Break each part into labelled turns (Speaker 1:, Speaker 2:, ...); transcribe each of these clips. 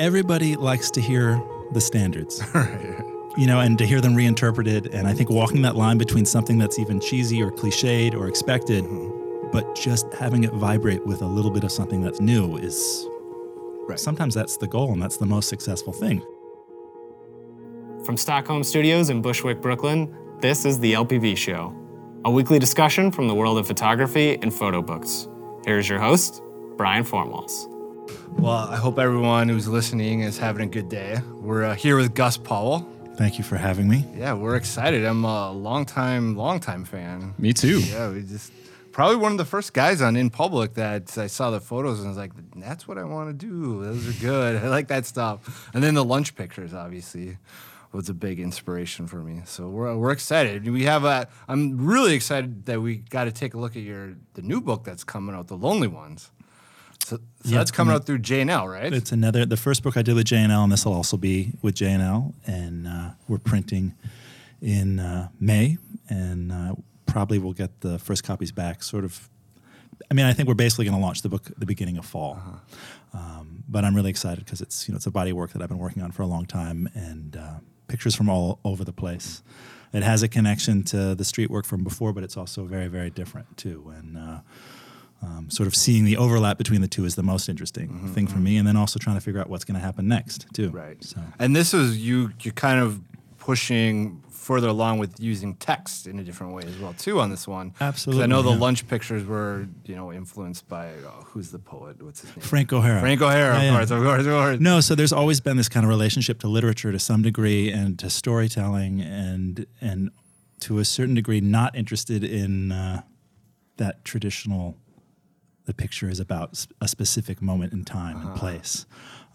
Speaker 1: everybody likes to hear the standards. You know, and to hear them reinterpreted. And I think walking that line between something that's even cheesy or cliched or expected, mm-hmm. but just having it vibrate with a little bit of something that's new is
Speaker 2: Right.
Speaker 1: sometimes that's the goal and that's the most successful thing.
Speaker 3: From Stockholm Studios in Bushwick, Brooklyn, this is The LPV Show, a weekly discussion from the world of photography and photo books. Here's your host, Brian Formhals.
Speaker 2: Well, I hope everyone who's listening is having a good day. We're uh, here with Gus Powell.
Speaker 1: Thank you for having me.
Speaker 2: Yeah, we're excited. I'm a long time, long time fan.
Speaker 4: Me too.
Speaker 2: Yeah, we just probably one of the first guys on In Public that I saw the photos and was like, that's what I want to do. Those are good. I like that stuff. And then the lunch pictures, obviously, was a big inspiration for me. So we're, we're excited. We have a. I'm really excited that we got to take a look at your the new book that's coming out, The Lonely Ones. So, so
Speaker 1: Yeah,
Speaker 2: that's coming out through J&L, right?
Speaker 1: It's another, the first book I did with J&L, this will also be with J&L. Uh, we're printing in uh, May, and uh, probably we'll get the first copies back sort of. I mean, I think we're basically going to launch the book at the beginning of fall. Um, but I'm really excited because it's you know it's a body of work that I've been working on for a long time, and uh, pictures from all over the place. It has a connection to the street work from before, but it's also very very different too. And uh, um, sort of seeing the overlap between the two is the most interesting thing for me, and then also trying to figure out what's going to happen next too.
Speaker 2: Right.
Speaker 1: So
Speaker 2: And this is you you kind of pushing further along with using text in a different way as well too on this one.
Speaker 1: Absolutely,
Speaker 2: I know the
Speaker 1: yeah.
Speaker 2: lunch pictures were you know influenced by uh, who's the poet? What's his name?
Speaker 1: Frank O'Hara.
Speaker 2: Frank O'Hara,
Speaker 1: Yeah,
Speaker 2: of course, of course, of course.
Speaker 1: No, so there's always been this kind of relationship to literature to some degree and to storytelling and and to a certain degree not interested in uh, that traditional the picture is about a specific moment in time and place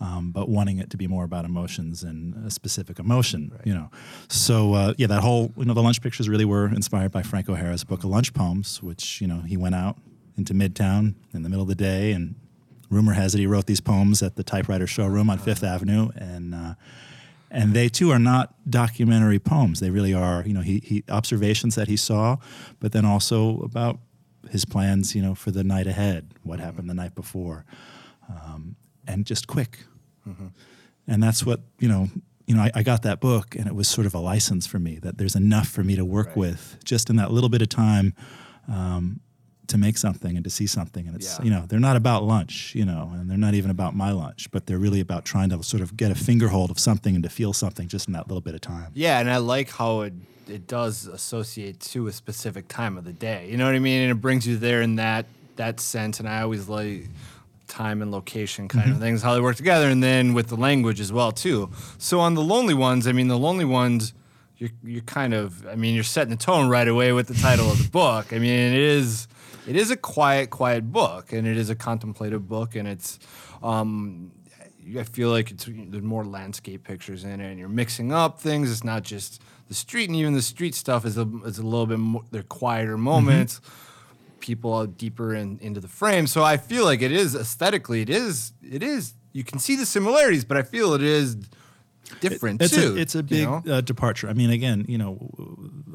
Speaker 1: um, but wanting it to be more about emotions and a specific emotion you know. So uh, yeah that whole you know the lunch pictures really were inspired by frank o'hara's book of lunch poems which you know he went out into midtown in the middle of the day and rumor has it he wrote these poems at the typewriter showroom on fifth avenue. And uh, and they too are not documentary poems. They really are, you know, he, he observations that he saw, but then also about his plans, you know, for the night ahead, what happened the night before, um, and just quick. And that's what you know. You know, I, I got that book, and it was sort of a license for me that there's enough for me to work
Speaker 2: Right.
Speaker 1: with just in that little bit of time. Um, to make something and to see something and it's
Speaker 2: Yeah.
Speaker 1: you know they're not about lunch you know and they're not even about my lunch but they're really about trying to sort of get a finger hold of something and to feel something just in that little bit of time
Speaker 2: Yeah, and I like how it it does associate to a specific time of the day. You know what I mean? And it brings you there in that that sense. And I always like time and location kind of mm-hmm. things, how they work together, and then with the language as well too. So on the lonely ones, I mean, the lonely ones, you're you're kind of, I mean, you're setting the tone right away with the title of the book. I mean, it is it is a quiet, quiet book, and it is a contemplative book, and it's. Um, I feel like it's there's more landscape pictures in it, and you're mixing up things. It's not just the street, and even the street stuff is a is a little bit more. They're quieter moments. People are deeper in, into the frame, so I feel like it is aesthetically, it is it is. You can see the similarities, but I feel it is different
Speaker 1: it's
Speaker 2: too.
Speaker 1: a, it's a
Speaker 2: you
Speaker 1: big
Speaker 2: know?
Speaker 1: uh, departure i mean again you know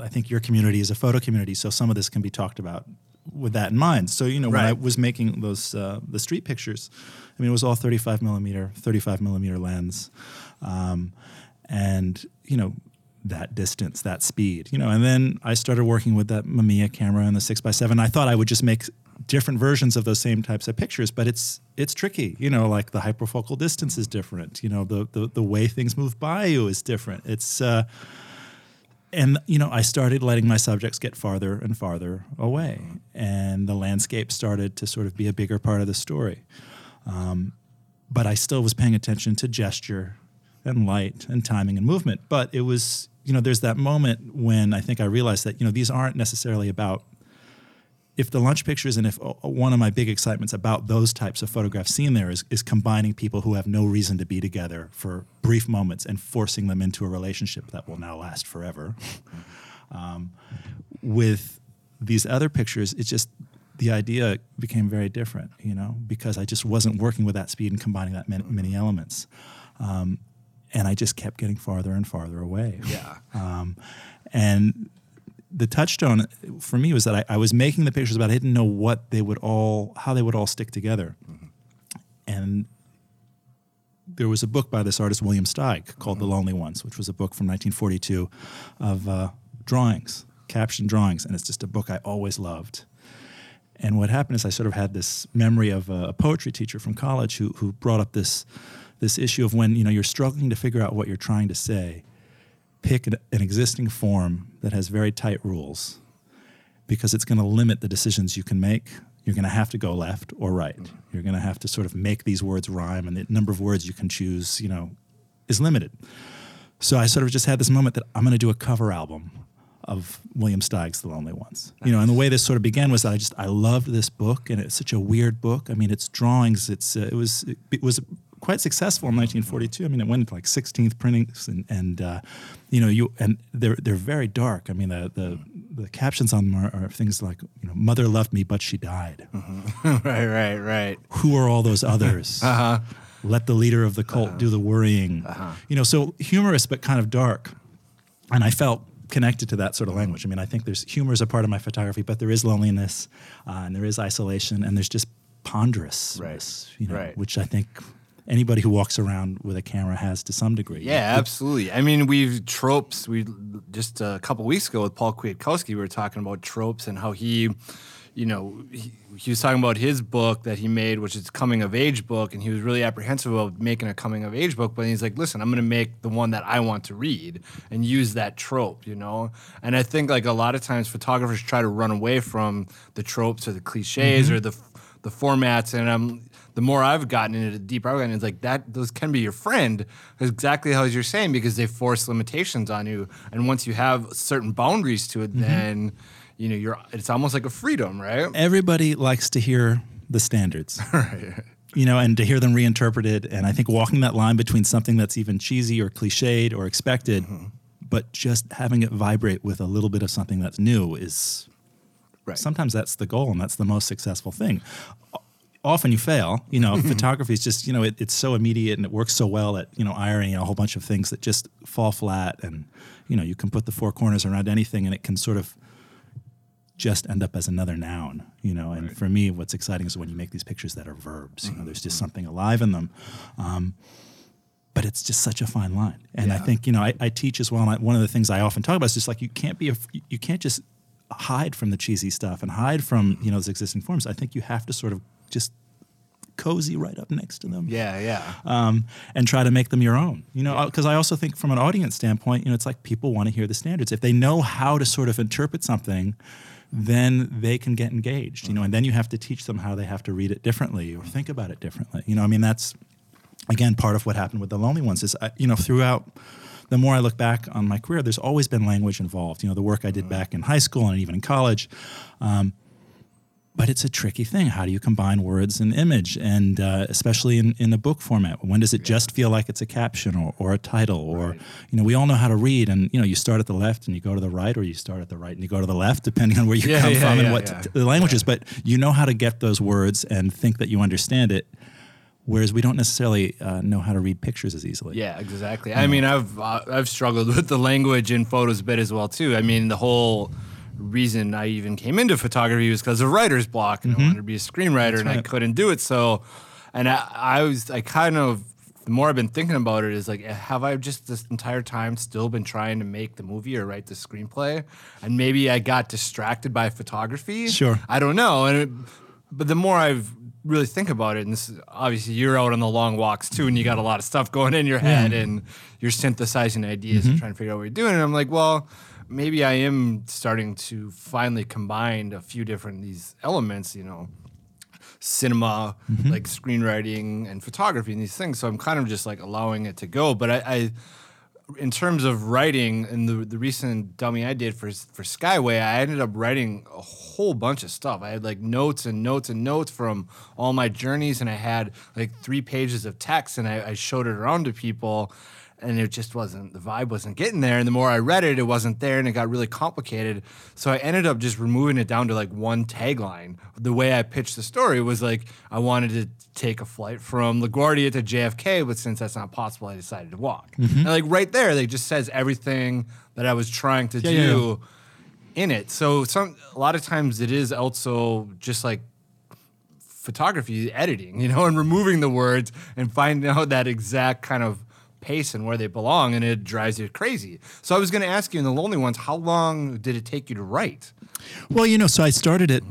Speaker 1: i think your community is a photo community so some of this can be talked about with that in mind. So you know when i was making those uh, the street pictures i mean it was all 35 millimeter 35 millimeter lens. Um, and you know that distance that speed you know and then i started working with that mamiya camera and the 6x7 i thought i would just make different versions of those same types of pictures but it's it's tricky you know like the hyperfocal distance is different you know the the, the way things move by you is different. It's uh and you know i started letting my subjects get farther and farther away. And the landscape started to sort of be a bigger part of the story. Um, but i still was paying attention to gesture and light and timing and movement. But it was you know there's that moment when i think i realized that you know these aren't necessarily about if the lunch pictures and if uh, one of my big excitements about those types of photographs seen there is, is combining people who have no reason to be together for brief moments and forcing them into a relationship that will now last forever. Um, with these other pictures it's just the idea became very different you know because i just wasn't working with that speed and combining that many, many elements. Um, and i just kept getting farther and farther away.
Speaker 2: Yeah.
Speaker 1: um, and the touchstone for me was that I, I was making the pictures, but I didn't know what they would all, how they would all stick together. And there was a book by this artist William Steig called The Lonely Ones, which was a book from 1942 of uh, drawings, captioned drawings, and it's just a book I always loved. And what happened is I sort of had this memory of a, a poetry teacher from college who who brought up this this issue of when you know you're struggling to figure out what you're trying to say, pick an, an existing form that has very tight rules, because it's going to limit the decisions you can make. You're going to have to go left or right. You're going to have to sort of make these words rhyme, and the number of words you can choose, you know, is limited. So I sort of just had this moment that I'm going to do a cover album of William Steig's The Lonely Ones. You know, and the way this sort of began was I just I loved this book, and it's such a weird book. I mean, it's drawings. It's uh, it was it was quite successful in 1942. I mean, it went to like 16th printings, and and uh, you know you and they're they're very dark. I mean, the the, the captions on them are, are things like you know, "Mother loved me, but she died."
Speaker 2: right, right, right.
Speaker 1: Who are all those others?
Speaker 2: Uh-huh.
Speaker 1: Let the leader of the cult do the worrying. You know, so humorous but kind of dark. And I felt connected to that sort of language. I mean, I think there's humor is a part of my photography, but there is loneliness, uh, and there is isolation, and there's just ponderousness,
Speaker 2: Right.
Speaker 1: you know,
Speaker 2: Right.
Speaker 1: which I think anybody who walks around with a camera has to some degree.
Speaker 2: Yeah, absolutely. I mean, we've tropes. We just a couple weeks ago with Paul Kwiatkowski, we were talking about tropes and how he, you know, he, he was talking about his book that he made, which is coming of age book, and he was really apprehensive about making a coming of age book. But he's like, listen, I'm going to make the one that I want to read and use that trope, you know. And I think like a lot of times photographers try to run away from the tropes or the cliches mm-hmm. or the the formats, and I'm the more I've gotten into it, the deeper I've gotten, it's like that. Those can be your friend, exactly how you're saying, because they force limitations on you. And once you have certain boundaries to it, mm-hmm. then you know you're. It's almost like a freedom, right?
Speaker 1: Everybody likes to hear the standards. You know, and to hear them reinterpreted. And I think walking that line between something that's even cheesy or cliched or expected, mm-hmm. but just having it vibrate with a little bit of something that's new is
Speaker 2: Right.
Speaker 1: sometimes that's the goal and that's the most successful thing. Often you fail. You know, photography is just, you know, it, it's so immediate and it works so well at, you know, ironing a whole bunch of things that just fall flat. And, you know, you can put the four corners around anything and it can sort of just end up as another noun, you know. And for me, what's exciting is when you make these pictures that are verbs. You know, there's just something alive in them. Um, but it's just such a fine line. And I think you know I, I teach as well. And I, one of the things I often talk about is just like you can't be a, you can't just hide from the cheesy stuff and hide from you know those existing forms. I think you have to sort of just cozy right up next to them
Speaker 2: Yeah, yeah.
Speaker 1: um, and try to make them your own. You know, because I also think from an audience standpoint, you know, it's like people want to hear the standards. If they know how to sort of interpret something, then they can get engaged. You know, and then you have to teach them how they have to read it differently or think about it differently. You know, I mean, that's again part of what happened with the lonely ones. Is I, you know throughout. The more I look back on my career, there's always been language involved. You know, the work I did back in high school and even in college. Um, but it's a tricky thing. How do you combine words and image, and uh, especially in, in a book format? When does it just feel like it's a caption or, or a title? Or you know, we all know how to read, and you know, you start at the left and you go to the right, or you start at the right and you go to the left, depending on where you
Speaker 2: Yeah,
Speaker 1: come
Speaker 2: yeah,
Speaker 1: from and what
Speaker 2: yeah.
Speaker 1: t- the language is. But you know how to get those words and think that you understand it, whereas we don't necessarily uh, know how to read pictures as easily.
Speaker 2: Yeah, exactly. I mean, I've uh, I've struggled with the language in photos a bit as well too. I mean, the whole reason I even came into photography was because of writer's block, and I mm-hmm. wanted to be a screenwriter, and I couldn't do it. So, and I, I was I kind of the more I've been thinking about it is like, eh, have I just this entire time still been trying to make the movie or write the screenplay, and maybe I got distracted by photography.
Speaker 1: Sure.
Speaker 2: I don't know, and it, but the more I've really think about it, and this is obviously you're out on the long walks too, and you got a lot of stuff going in your head, and you're synthesizing ideas and mm-hmm. trying to figure out what you're doing. And I'm like, well, maybe I am starting to finally combine a few different these elements, you know, cinema, mm-hmm. like screenwriting and photography and these things. So I'm kind of just like allowing it to go. But I, I in terms of writing and the the recent dummy I did for for Skyway, I ended up writing a whole bunch of stuff. I had like notes and notes and notes from all my journeys, and I had like three pages of text, and I, I showed it around to people. And it just wasn't the vibe wasn't getting there. And the more I read it, it wasn't there, and it got really complicated. So I ended up just removing it down to like one tagline. The way I pitched the story was like I wanted to take a flight from LaGuardia to JFK, but since that's not possible, I decided to walk. Mm-hmm. And like right there, they just says everything that I was trying to
Speaker 1: yeah,
Speaker 2: do in it. So some a lot of times it is also just like photography editing, you know, and removing the words and finding out that exact kind of pace and where they belong, and it drives you crazy. So I was going to ask you in the Lonely Ones, how long did it take you to write?
Speaker 1: Well, you know, so I started it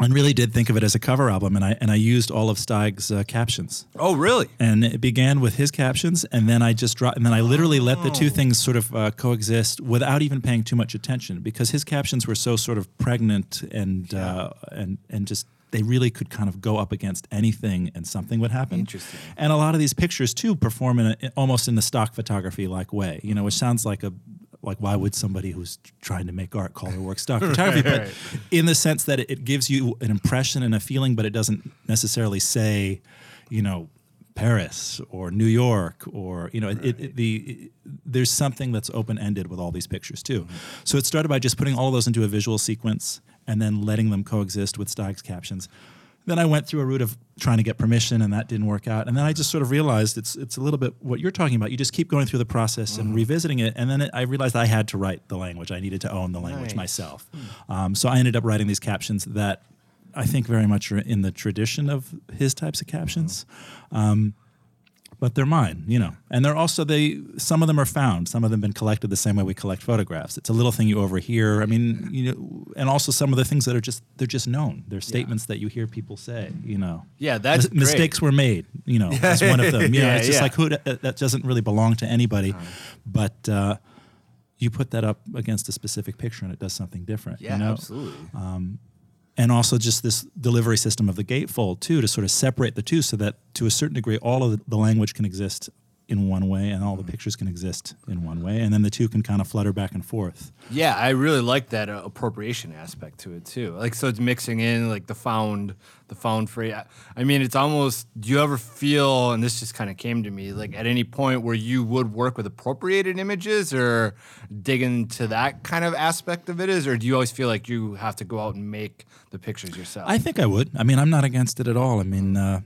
Speaker 1: and really did think of it as a cover album, and I and I used all of Steig's uh, captions.
Speaker 2: Oh, really?
Speaker 1: and it began with his captions and then i just dropped and then i literally let the two things sort of uh, coexist without even paying too much attention because his captions were so sort of pregnant and uh, and and just they really could kind of go up against anything and something would happen
Speaker 2: Interesting.
Speaker 1: and a lot of these pictures too perform in a, almost in the stock photography like way you know which mm-hmm. sounds like a like why would somebody who's trying to make art call their work stock photography but
Speaker 2: right.
Speaker 1: in the sense that it, it gives you an impression and a feeling but it doesn't necessarily say you know Paris or New York or you know it, it, the it- there's something that's open ended with all these pictures too. Mm-hmm. So it started by just putting all of those into a visual sequence and then letting them coexist with Steig's captions. Then I went through a route of trying to get permission and that didn't work out. And then I just sort of realized it's it's a little bit what you're talking about. You just keep going through the process and revisiting it. And then it, I realized I had to write the language. I needed to own the language
Speaker 2: Nice.
Speaker 1: myself. Um, so I ended up writing these captions that I think very much are in the tradition of his types of captions. Um, but they're mine, you know. And they're also they some of them are found, some of them have been collected the same way we collect photographs. It's a little thing you overhear. I mean, you know, and also some of the things that are just they're just known. They're statements that you hear people say, you know.
Speaker 2: Yeah, that's
Speaker 1: Mis- mistakes were made, you know, as one of them. Yeah,
Speaker 2: know,
Speaker 1: it's just
Speaker 2: yeah.
Speaker 1: like who that that doesn't really belong to anybody, uh-huh. but uh, you put that up against a specific picture and it does something different.
Speaker 2: Yeah,
Speaker 1: you know?
Speaker 2: absolutely.
Speaker 1: Um, and also just this delivery system of the gatefold too to sort of separate the two so that to a certain degree all of the language can exist in one way and all the pictures can exist in one way and then the two can kind of flutter back and forth
Speaker 2: Yeah, I really like that uh, appropriation aspect to it too. Like, so it's mixing in like the found, the found free I- I mean, it's almost. Do you ever feel, and this just kind of came to me, like at any point where you would work with appropriated images or dig into that kind of aspect of it is, or do you always feel like you have to go out and make the pictures yourself?
Speaker 1: i think i would i mean i'm not against it at all i mean uh,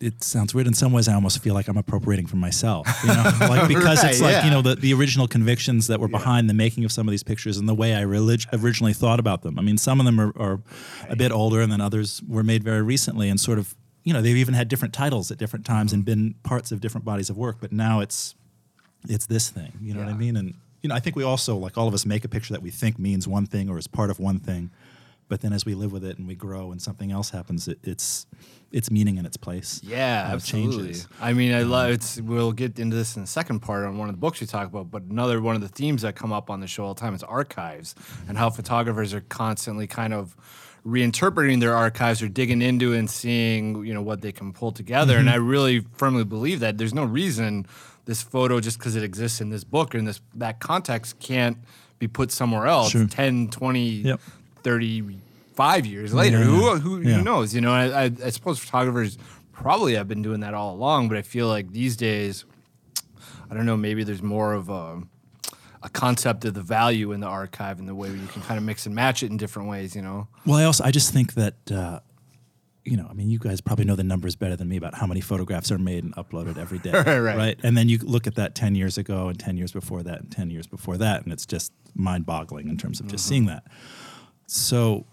Speaker 1: it sounds weird. In some ways i almost feel like i'm appropriating from myself you know? Like because it's
Speaker 2: Right,
Speaker 1: like you know the, the original convictions that were behind the making of some of these pictures and the way i relig- originally thought about them. I mean some of them are, are a bit older and then others were made very recently and sort of you know they've even had different titles at different times and mm-hmm. been parts of different bodies of work but now it's it's this thing you know what i mean? And you know i think we also like all of us make a picture that we think means one thing or is part of one thing but then as we live with it and we grow and something else happens it, it's its meaning in its place
Speaker 2: Yeah,
Speaker 1: uh,
Speaker 2: absolutely.
Speaker 1: changes.
Speaker 2: I mean, I love it's. We'll get into this in the second part on one of the books we talk about, but another one of the themes that come up on the show all the time is archives and how photographers are constantly kind of reinterpreting their archives or digging into and seeing you know what they can pull together. And I
Speaker 1: Mm-hmm.
Speaker 2: really firmly believe that there's no reason this photo just because it exists in this book or in this that context can't be put somewhere else
Speaker 1: Sure.
Speaker 2: 10 20
Speaker 1: Yep.
Speaker 2: 35 years later
Speaker 1: Yeah.
Speaker 2: who, who,
Speaker 1: Yeah.
Speaker 2: who knows you know I, I, I suppose photographers probably have been doing that all along but i feel like these days i don't know maybe there's more of a, a concept of the value in the archive and the way you can kind of mix and match it in different ways you know
Speaker 1: well i also i just think that uh, you know i mean you guys probably know the numbers better than me about how many photographs are made and uploaded every day
Speaker 2: Right, right.
Speaker 1: and then you look at that 10 years ago and 10 years before that and 10 years before that and it's just mind-boggling in terms of just seeing that so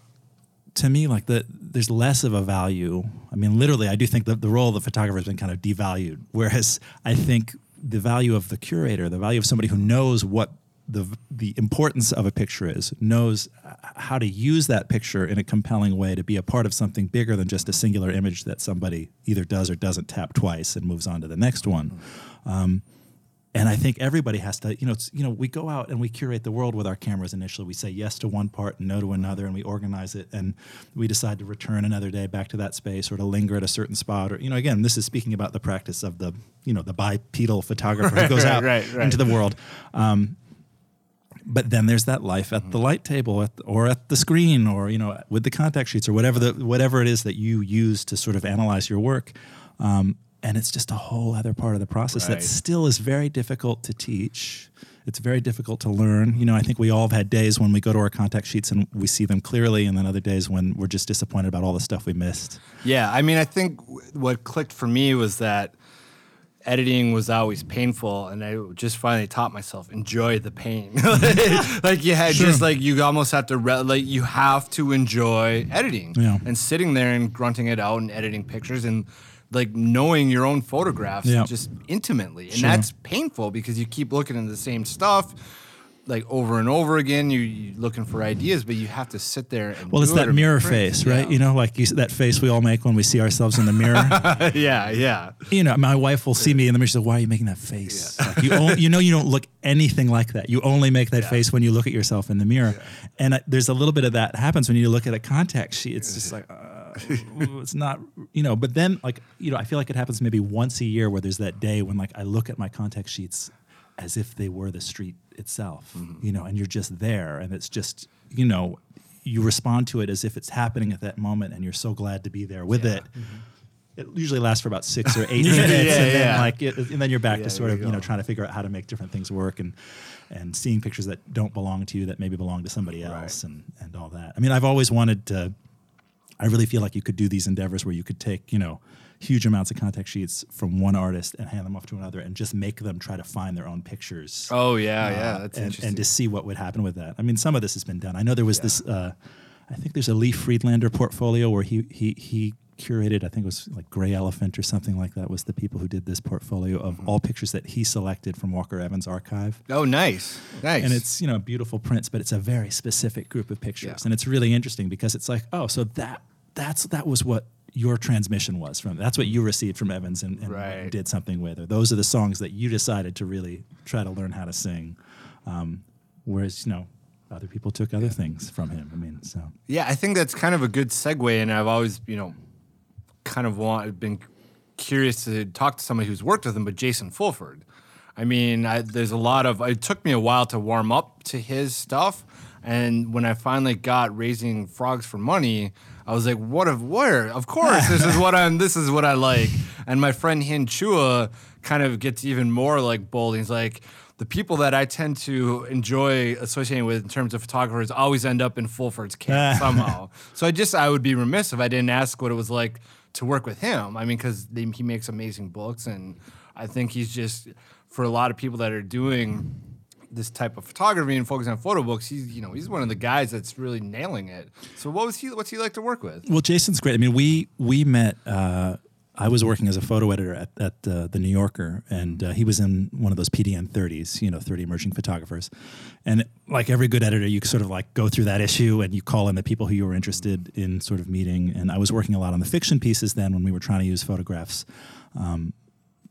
Speaker 1: to me like the there's less of a value. I mean literally i do think that the role of the photographer has been kind of devalued whereas i think the value of the curator the value of somebody who knows what the the importance of a picture is knows how to use that picture in a compelling way to be a part of something bigger than just a singular image that somebody either does or doesn't tap twice and moves on to the next one. Um, and I think everybody has to, you know, it's, you know, we go out and we curate the world with our cameras initially. We say yes to one part and no to another, and we organize it, and we decide to return another day back to that space or to linger at a certain spot. Or, you know, again, this is speaking about the practice of the, you know, the bipedal photographer who goes
Speaker 2: Right,
Speaker 1: out
Speaker 2: right,
Speaker 1: into the world. Um, but then there's that life at the light table at, or at the screen or you know with the contact sheets or whatever the whatever it is that you use to sort of analyze your work um, and it's just a whole other part of the process
Speaker 2: Right.
Speaker 1: that still is very difficult to teach it's very difficult to learn you know i think we all have had days when we go to our contact sheets and we see them clearly and then other days when we're just disappointed about all the stuff we missed
Speaker 2: Yeah, I mean, I think what clicked for me was that editing was always painful, and I just finally taught myself enjoy the pain. like you had just like you almost have to re- like you have to enjoy editing
Speaker 1: Yeah.
Speaker 2: and sitting there and grunting it out and editing pictures and like knowing your own photographs
Speaker 1: Yeah.
Speaker 2: just intimately, and
Speaker 1: Sure.
Speaker 2: that's painful because you keep looking at the same stuff. Like over and over again, you, you're looking for ideas, but you have to sit there and.
Speaker 1: Well, it's
Speaker 2: do it
Speaker 1: that
Speaker 2: or
Speaker 1: mirror face, right?
Speaker 2: Yeah.
Speaker 1: You know, like you, that face we all make when we see ourselves in the mirror.
Speaker 2: yeah, yeah.
Speaker 1: you know, my wife will see me in the mirror. She's like, "Why are you making that face? Like, you, on- you know, you don't look anything like that. You only make that face when you look at yourself in the mirror." And uh, there's a little bit of that happens when you look at a contact sheet. It's just like, uh, it's not, you know. But then, like, you know, I feel like it happens maybe once a year where there's that day when, like, I look at my contact sheets as if they were the street itself,
Speaker 2: Mm-hmm.
Speaker 1: you know, and you're just there, and it's just, you know. You respond to it as if it's happening at that moment, and you're so glad to be there with it it usually lasts for about six or eight minutes,
Speaker 2: Yeah,
Speaker 1: and then like, it, and then you're back
Speaker 2: Yeah,
Speaker 1: to sort of
Speaker 2: you
Speaker 1: you know trying to figure out how to make different things work and and seeing pictures that don't belong to you that maybe belong to somebody else and and all that. I mean, I've always wanted to. I really feel like you could do these endeavors where you could take you know huge amounts of contact sheets from one artist and hand them off to another and just make them try to find their own pictures
Speaker 2: Oh yeah, yeah.
Speaker 1: uh,
Speaker 2: That's
Speaker 1: and,
Speaker 2: interesting.
Speaker 1: and to see what would happen with that. I mean, some of this has been done. I know there was this. Uh, I think there's a Lee Friedlander portfolio where he he he curated. I think it was like Gray Elephant or something like that. Was the people who did this portfolio of
Speaker 2: Mm-hmm.
Speaker 1: all pictures that he selected from Walker Evans' archive.
Speaker 2: oh, nice, nice.
Speaker 1: And it's you know beautiful prints, but it's a very specific group of pictures,
Speaker 2: Yeah.
Speaker 1: and it's really interesting because it's like, oh, so that that's that was what your transmission was from. That's what you received from Evans and, and
Speaker 2: Right.
Speaker 1: did something with, or those are the songs that you decided to really try to learn how to sing. Um, whereas you know other people took other things from him. I mean, so
Speaker 2: yeah, I think that's kind of a good segue, and I've always, you know, kind of want been curious to talk to somebody who's worked with him, but Jason Fulford. I mean, I, there's a lot of. It took me a while to warm up to his stuff, and when I finally got raising frogs for money, I was like, "What of where? Of course, this is what I'm. This is what I like." And my friend Hin Chua kind of gets even more like bold. He's like, "The people that I tend to enjoy associating with in terms of photographers always end up in Fulford's camp somehow." So I just I would be remiss if I didn't ask what it was like to work with him. I mean, because he makes amazing books, and I think he's just for a lot of people that are doing this type of photography and focusing on photo books, he's you know he's one of the guys that's really nailing it. So what was he? What's he like to work with?
Speaker 1: Well, Jason's great. I mean, we we met. Uh, I was working as a photo editor at, at uh, the New Yorker, and uh, he was in one of those PDN 30s, you know, 30 emerging photographers. And like every good editor, you sort of like go through that issue and you call in the people who you were interested in sort of meeting. And I was working a lot on the fiction pieces then when we were trying to use photographs um,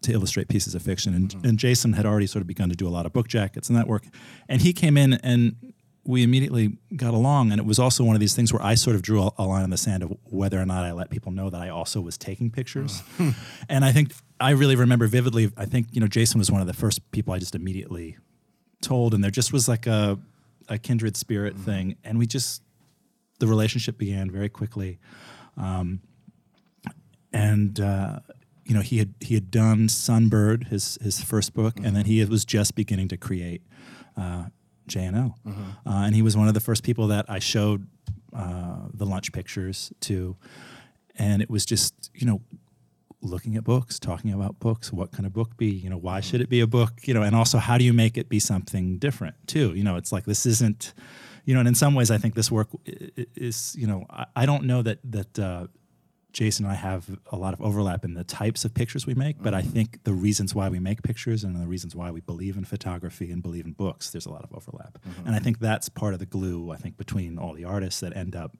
Speaker 1: to illustrate pieces of fiction. And, and Jason had already sort of begun to do a lot of book jackets and that work. And he came in and we immediately got along. And it was also one of these things where I sort of drew a, a line in the sand of whether or not I let people know that I also was taking pictures. and I think I really remember vividly, I think, you know, Jason was one of the first people I just immediately told. And there just was like a, a kindred spirit thing. And we just, the relationship began very quickly. Um, and uh, you know he had he had done Sunbird, his his first book, and then he was just beginning to create uh, J&L, uh, and he was one of the first people that I showed uh, the lunch pictures to, and it was just you know looking at books, talking about books. What can a book be? You know, why should it be a book? You know, and also how do you make it be something different too? You know, it's like this isn't, you know, and in some ways, I think this work is, you know, I, I don't know that that uh, Jason and I have a lot of overlap in the types of pictures we make, but I think the reasons why we make pictures and the reasons why we believe in photography and believe in books, there's a lot of overlap. And I think that's part of the glue, I think, between all the artists that end up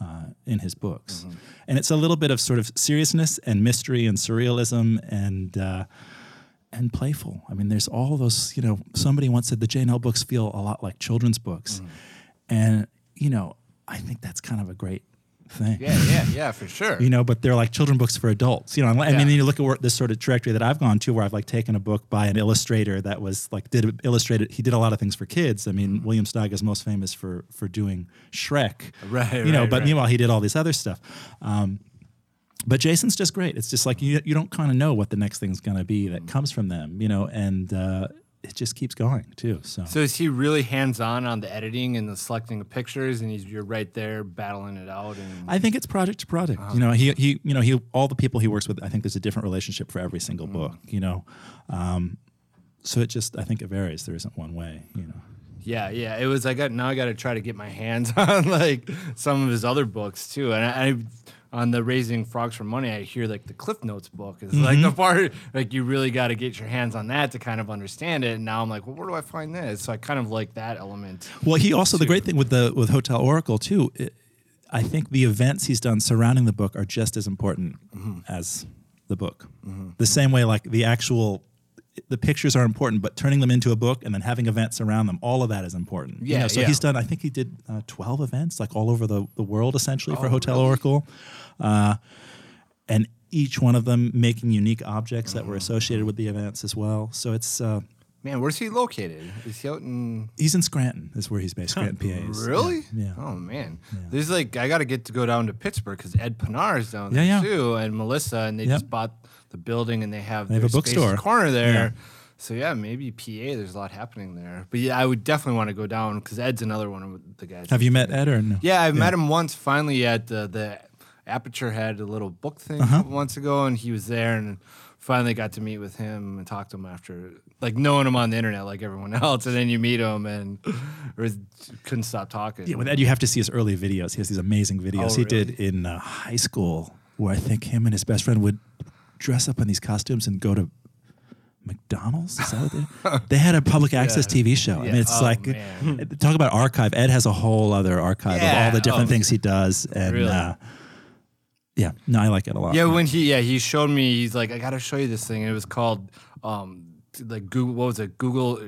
Speaker 1: uh, in his books. And it's a little bit of sort of seriousness and mystery and surrealism and. Uh, and playful. I mean, there's all those, you know, somebody once said the J&L books feel a lot like children's books. And, you know, I think that's kind of a great thing.
Speaker 2: Yeah, yeah, yeah, for sure.
Speaker 1: You know, but they're like children books for adults. You know, I
Speaker 2: Yeah.
Speaker 1: mean, you look at where, this sort of trajectory that I've gone to, where I've like taken a book by an illustrator that was like did illustrated. He did a lot of things for kids. I mean, William Steig is most famous for for doing Shrek,
Speaker 2: Right,
Speaker 1: You know,
Speaker 2: right,
Speaker 1: but
Speaker 2: right.
Speaker 1: meanwhile, he did all this other stuff. Um, but Jason's just great. It's just like you you don't kind of know what the next thing's going to be that comes from them, you know, and uh, it just keeps going too. So,
Speaker 2: So is he really hands on on the editing and the selecting of pictures, and he's you're right there battling it out? And
Speaker 1: I think it's project to project. You know, he he you know he all the people he works with. I think there's a different relationship for every single book. You know, um, so it just I think it varies. There isn't one way. You know.
Speaker 2: yeah, yeah, it was. I got now. I got to try to get my hands on like some of his other books too. And I, I on the Raising Frogs for Money, I hear like the Cliff Notes book is like the mm-hmm. part like you really got to get your hands on that to kind of understand it. And now I'm like, well, where do I find this? So I kind of like that element.
Speaker 1: Well, he also the great thing with the with Hotel Oracle too. It, I think the events he's done surrounding the book are just as important mm-hmm. as the book. Mm-hmm. The same way, like the actual. The pictures are important, but turning them into a book and then having events around them, all of that is important. You
Speaker 2: Yeah,
Speaker 1: know, so
Speaker 2: yeah.
Speaker 1: he's done. I think he did uh, twelve events, like all over the, the world, essentially for
Speaker 2: Oh,
Speaker 1: Hotel
Speaker 2: really?
Speaker 1: Oracle, uh, and each one of them making unique objects that were associated with the events as well. So it's uh,
Speaker 2: Man, where's he located? Is he out in?
Speaker 1: he's in Scranton, is where he's based. Scranton, PA. is-
Speaker 2: Really?
Speaker 1: Yeah.
Speaker 2: Oh man, there's like I got to get to go down to Pittsburgh because Ed Panar is down there
Speaker 1: Yeah, yeah.
Speaker 2: too, and Melissa, and they
Speaker 1: Yep.
Speaker 2: just bought the building and they have
Speaker 1: They have a bookstore.
Speaker 2: Spaces Corners there.
Speaker 1: Yeah.
Speaker 2: So yeah, maybe PA. There's a lot happening there, but yeah, I would definitely want to go down because Ed's another one of the guys.
Speaker 1: Have you met Ed or no?
Speaker 2: Yeah, i've met him once finally at the, the Aperture had a little book thing couple months ago, and he was there, and finally got to meet with him and talk to him after, like knowing him on the internet like everyone else, and then you meet him and was, couldn't stop talking.
Speaker 1: Yeah, with Ed, you have to see his early videos. He has these amazing videos
Speaker 2: Oh,
Speaker 1: he
Speaker 2: really?
Speaker 1: did in uh, high school, where I think him and his best friend would dress up in these costumes and go to McDonald's. Is that what they? they had a public access TV show. I mean, it's
Speaker 2: Oh,
Speaker 1: like
Speaker 2: man.
Speaker 1: talk about archive. Ed has a whole other archive of all the different
Speaker 2: Oh.
Speaker 1: things he does, and
Speaker 2: Really?
Speaker 1: uh, yeah, no, I like it a lot.
Speaker 2: Yeah, when he yeah he showed me he's like I gotta show you this thing. And it was called um like Google what was it Google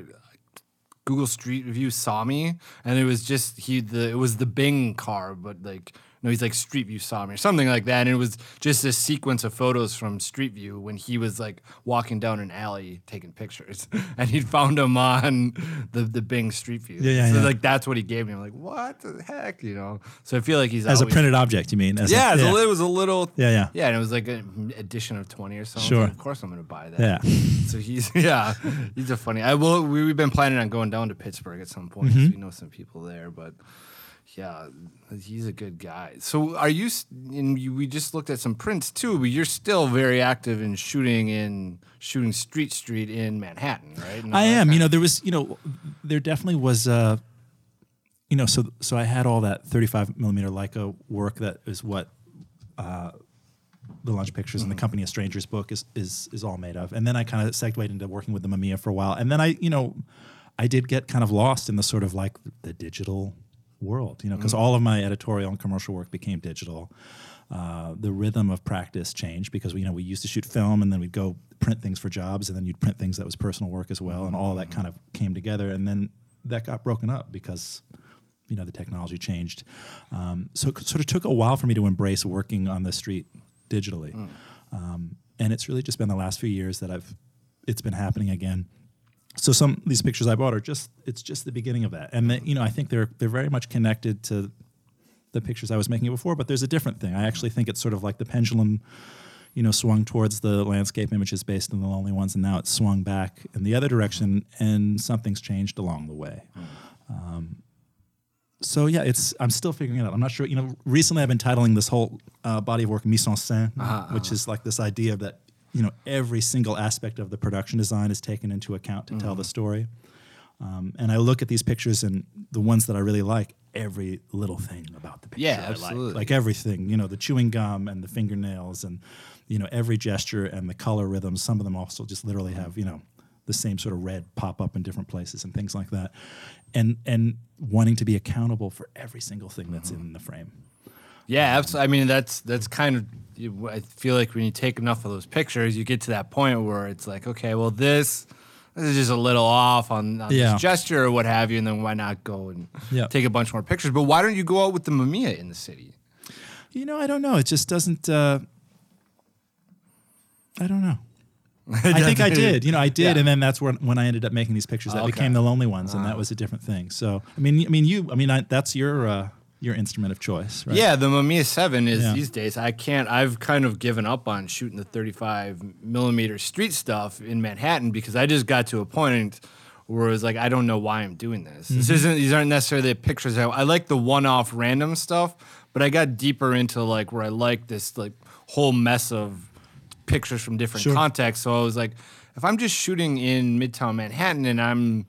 Speaker 2: Google Street View saw me and it was just he the it was the Bing car but like no he's like Street View saw me or something like that and it was just a sequence of photos from Street View when he was like walking down an alley taking pictures and he'd found him on the the Bing Street View.
Speaker 1: Yeah, yeah,
Speaker 2: so
Speaker 1: yeah.
Speaker 2: like that's what he gave me. I'm like what the heck you know. So I feel like he's
Speaker 1: as a printed object, you mean? As a-
Speaker 2: yeah,
Speaker 1: yeah.
Speaker 2: so it was a little.
Speaker 1: Yeah, yeah.
Speaker 2: Yeah, and it was like an edition of twenty or something.
Speaker 1: Sure.
Speaker 2: Of course, I'm gonna buy that.
Speaker 1: Yeah.
Speaker 2: So he's yeah, he's a funny. I will. We, we've been planning on going down to Pittsburgh at some point.
Speaker 1: Mm-hmm.
Speaker 2: So we know some people there, but yeah, he's a good guy. So are you? And you, we just looked at some prints too, but you're still very active in shooting in shooting Street Street in Manhattan, right? All
Speaker 1: I am. You know, there was, you know, there definitely was, uh, you know, so so I had all that 35 millimeter Leica work that is what uh, the Lunch Pictures and the Company of Strangers book is is is all made of. And then I kind of segued into working with the Mamiya for a while. And then I, you know, I did get kind of lost in the sort of like the digital world, you know, because all of my editorial and commercial work became digital. Uh, the rhythm of practice changed because we, you know we used to shoot film and then we'd go print things for jobs and then you'd print things that was personal work as well and all that kind of came together and then that got broken up because you know the technology changed. Um, so it sort of took a while for me to embrace working on the street digitally, um, and it's really just been the last few years that I've it's been happening again. So some of these pictures I bought are just it's just the beginning of that, and they, you know I think they're they're very much connected to the pictures I was making before, but there's a different thing. I actually think it's sort of like the pendulum, you know, swung towards the landscape images based on the lonely ones, and now it's swung back in the other direction, and something's changed along the way. Um, so yeah, it's I'm still figuring it out. I'm not sure. You know, recently I've been titling this whole uh, body of work mise en scène, which is like this idea that you know every single aspect of the production design is taken into account to tell the mm-hmm. story. Um, and I look at these pictures and the ones that I really like, every little thing about the picture
Speaker 2: Yeah,
Speaker 1: I like.
Speaker 2: absolutely.
Speaker 1: Like everything, you know, the chewing gum and the fingernails and, you know, every gesture and the color rhythms. Some of them also just literally mm-hmm. have, you know, the same sort of red pop up in different places and things like that. And and wanting to be accountable for every single thing that's mm-hmm. in the frame.
Speaker 2: Yeah, absolutely. I mean, that's that's kind of. I feel like when you take enough of those pictures, you get to that point where it's like, okay, well, this, this is just a little off on, on
Speaker 1: Yeah.
Speaker 2: this gesture or what have you, and then why not go and
Speaker 1: Yeah.
Speaker 2: take a bunch more pictures? But why don't you go out with the Mamiya in the city?
Speaker 1: You know, I don't know. It just doesn't uh I don't know. I think I did. You know, I did,
Speaker 2: Yeah.
Speaker 1: and then that's when when I ended up making these pictures that
Speaker 2: Okay.
Speaker 1: became the lonely ones, and that was a different thing. So, I mean, I mean, you, I mean, I, that's your uh, your instrument of choice, right?
Speaker 2: Yeah, the Mamiya Seven is
Speaker 1: Yeah.
Speaker 2: these days. I can't. I've kind of given up on shooting the 35 millimeter street stuff in Manhattan because I just got to a point where it was like I don't know why I'm doing this. This mm-hmm. isn't these aren't necessarily the pictures. I, I like the one-off random stuff, but I got deeper into like where I like this like whole mess of pictures from different
Speaker 1: Sure.
Speaker 2: contexts. So I was like, if I'm just shooting in Midtown Manhattan and I'm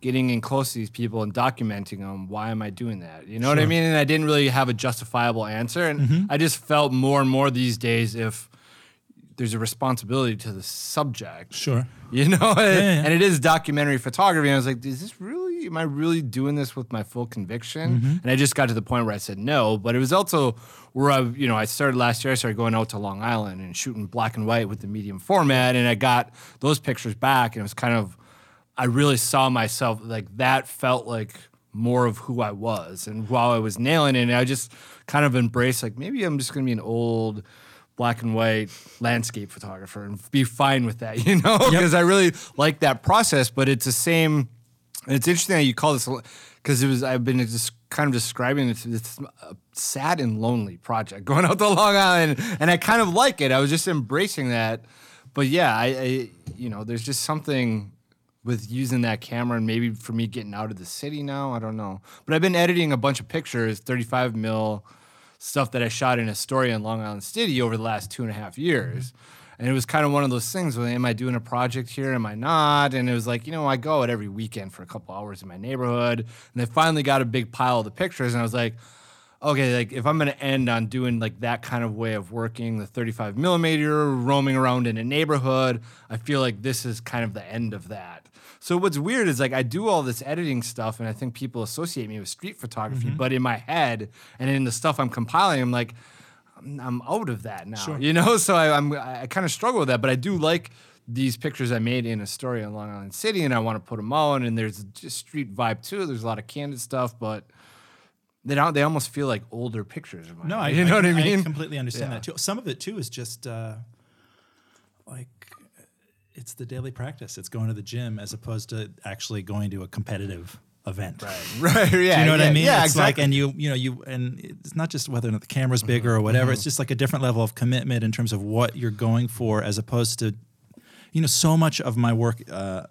Speaker 2: getting in close to these people and documenting them, why am I doing that? You know what I mean? And I didn't really have a justifiable answer, and
Speaker 1: Mm-hmm.
Speaker 2: I just felt more and more these days if there's a responsibility to the subject
Speaker 1: Sure.
Speaker 2: you know
Speaker 1: yeah.
Speaker 2: and it is documentary photography and i was like is this really am i really doing this with my full conviction
Speaker 1: Mm-hmm.
Speaker 2: and i just got to the point where i said no but it was also where i you know i started last year i started going out to long island and shooting black and white with the medium format and i got those pictures back and it was kind of i really saw myself like that felt like more of who i was and while i was nailing it i just kind of embraced like maybe i'm just going to be an old black and white landscape photographer and be fine with that, you know, because I really like that process. But it's the same. and It's interesting that you call this because it was I've been just kind of describing it. It's a sad and lonely project going out to Long Island, and I kind of like it. I was just embracing that. But yeah, I, I you know, there's just something with using that camera and maybe for me getting out of the city now. I don't know. But I've been editing a bunch of pictures, 35 mil stuff that I shot in Astoria and Long Island City over the last two and a half years. Mm-hmm. And it was kind of one of those things where, am I doing a project here? Am I not? And it was like, you know, I go out every weekend for a couple hours in my neighborhood. And they finally got a big pile of the pictures. And I was like, okay, like if I'm going to end on doing like that kind of way of working, the 35 millimeter, roaming around in a neighborhood, I feel like this is kind of the end of that. So what's weird is like I do all this editing stuff, and I think people associate me with street photography. But in my head and in the stuff I'm compiling, I'm like, I'm, I'm out of that now. You know, so I, I'm I kind of struggle with that. But I do like these pictures I made in Astoria and Long Island City, and I want to put them out. And there's just street vibe too. There's a lot of candid stuff, but they don't. They almost feel like older pictures.
Speaker 1: No, I,
Speaker 2: you know what I mean.
Speaker 1: I completely understand
Speaker 2: Yeah.
Speaker 1: that too. Some of it too is just uh, like it's the daily practice. It's going to the gym as opposed to actually going to a competitive event.
Speaker 2: Right. Right. Yeah.
Speaker 1: Do you know what
Speaker 2: yeah,
Speaker 1: I mean?
Speaker 2: Yeah.
Speaker 1: it's
Speaker 2: exactly.
Speaker 1: like, and you, you know, you, and it's not just whether or not the camera's bigger or whatever. It's just like a different level of commitment in terms of what you're going for, as opposed to, you know, so much of my work. Uh,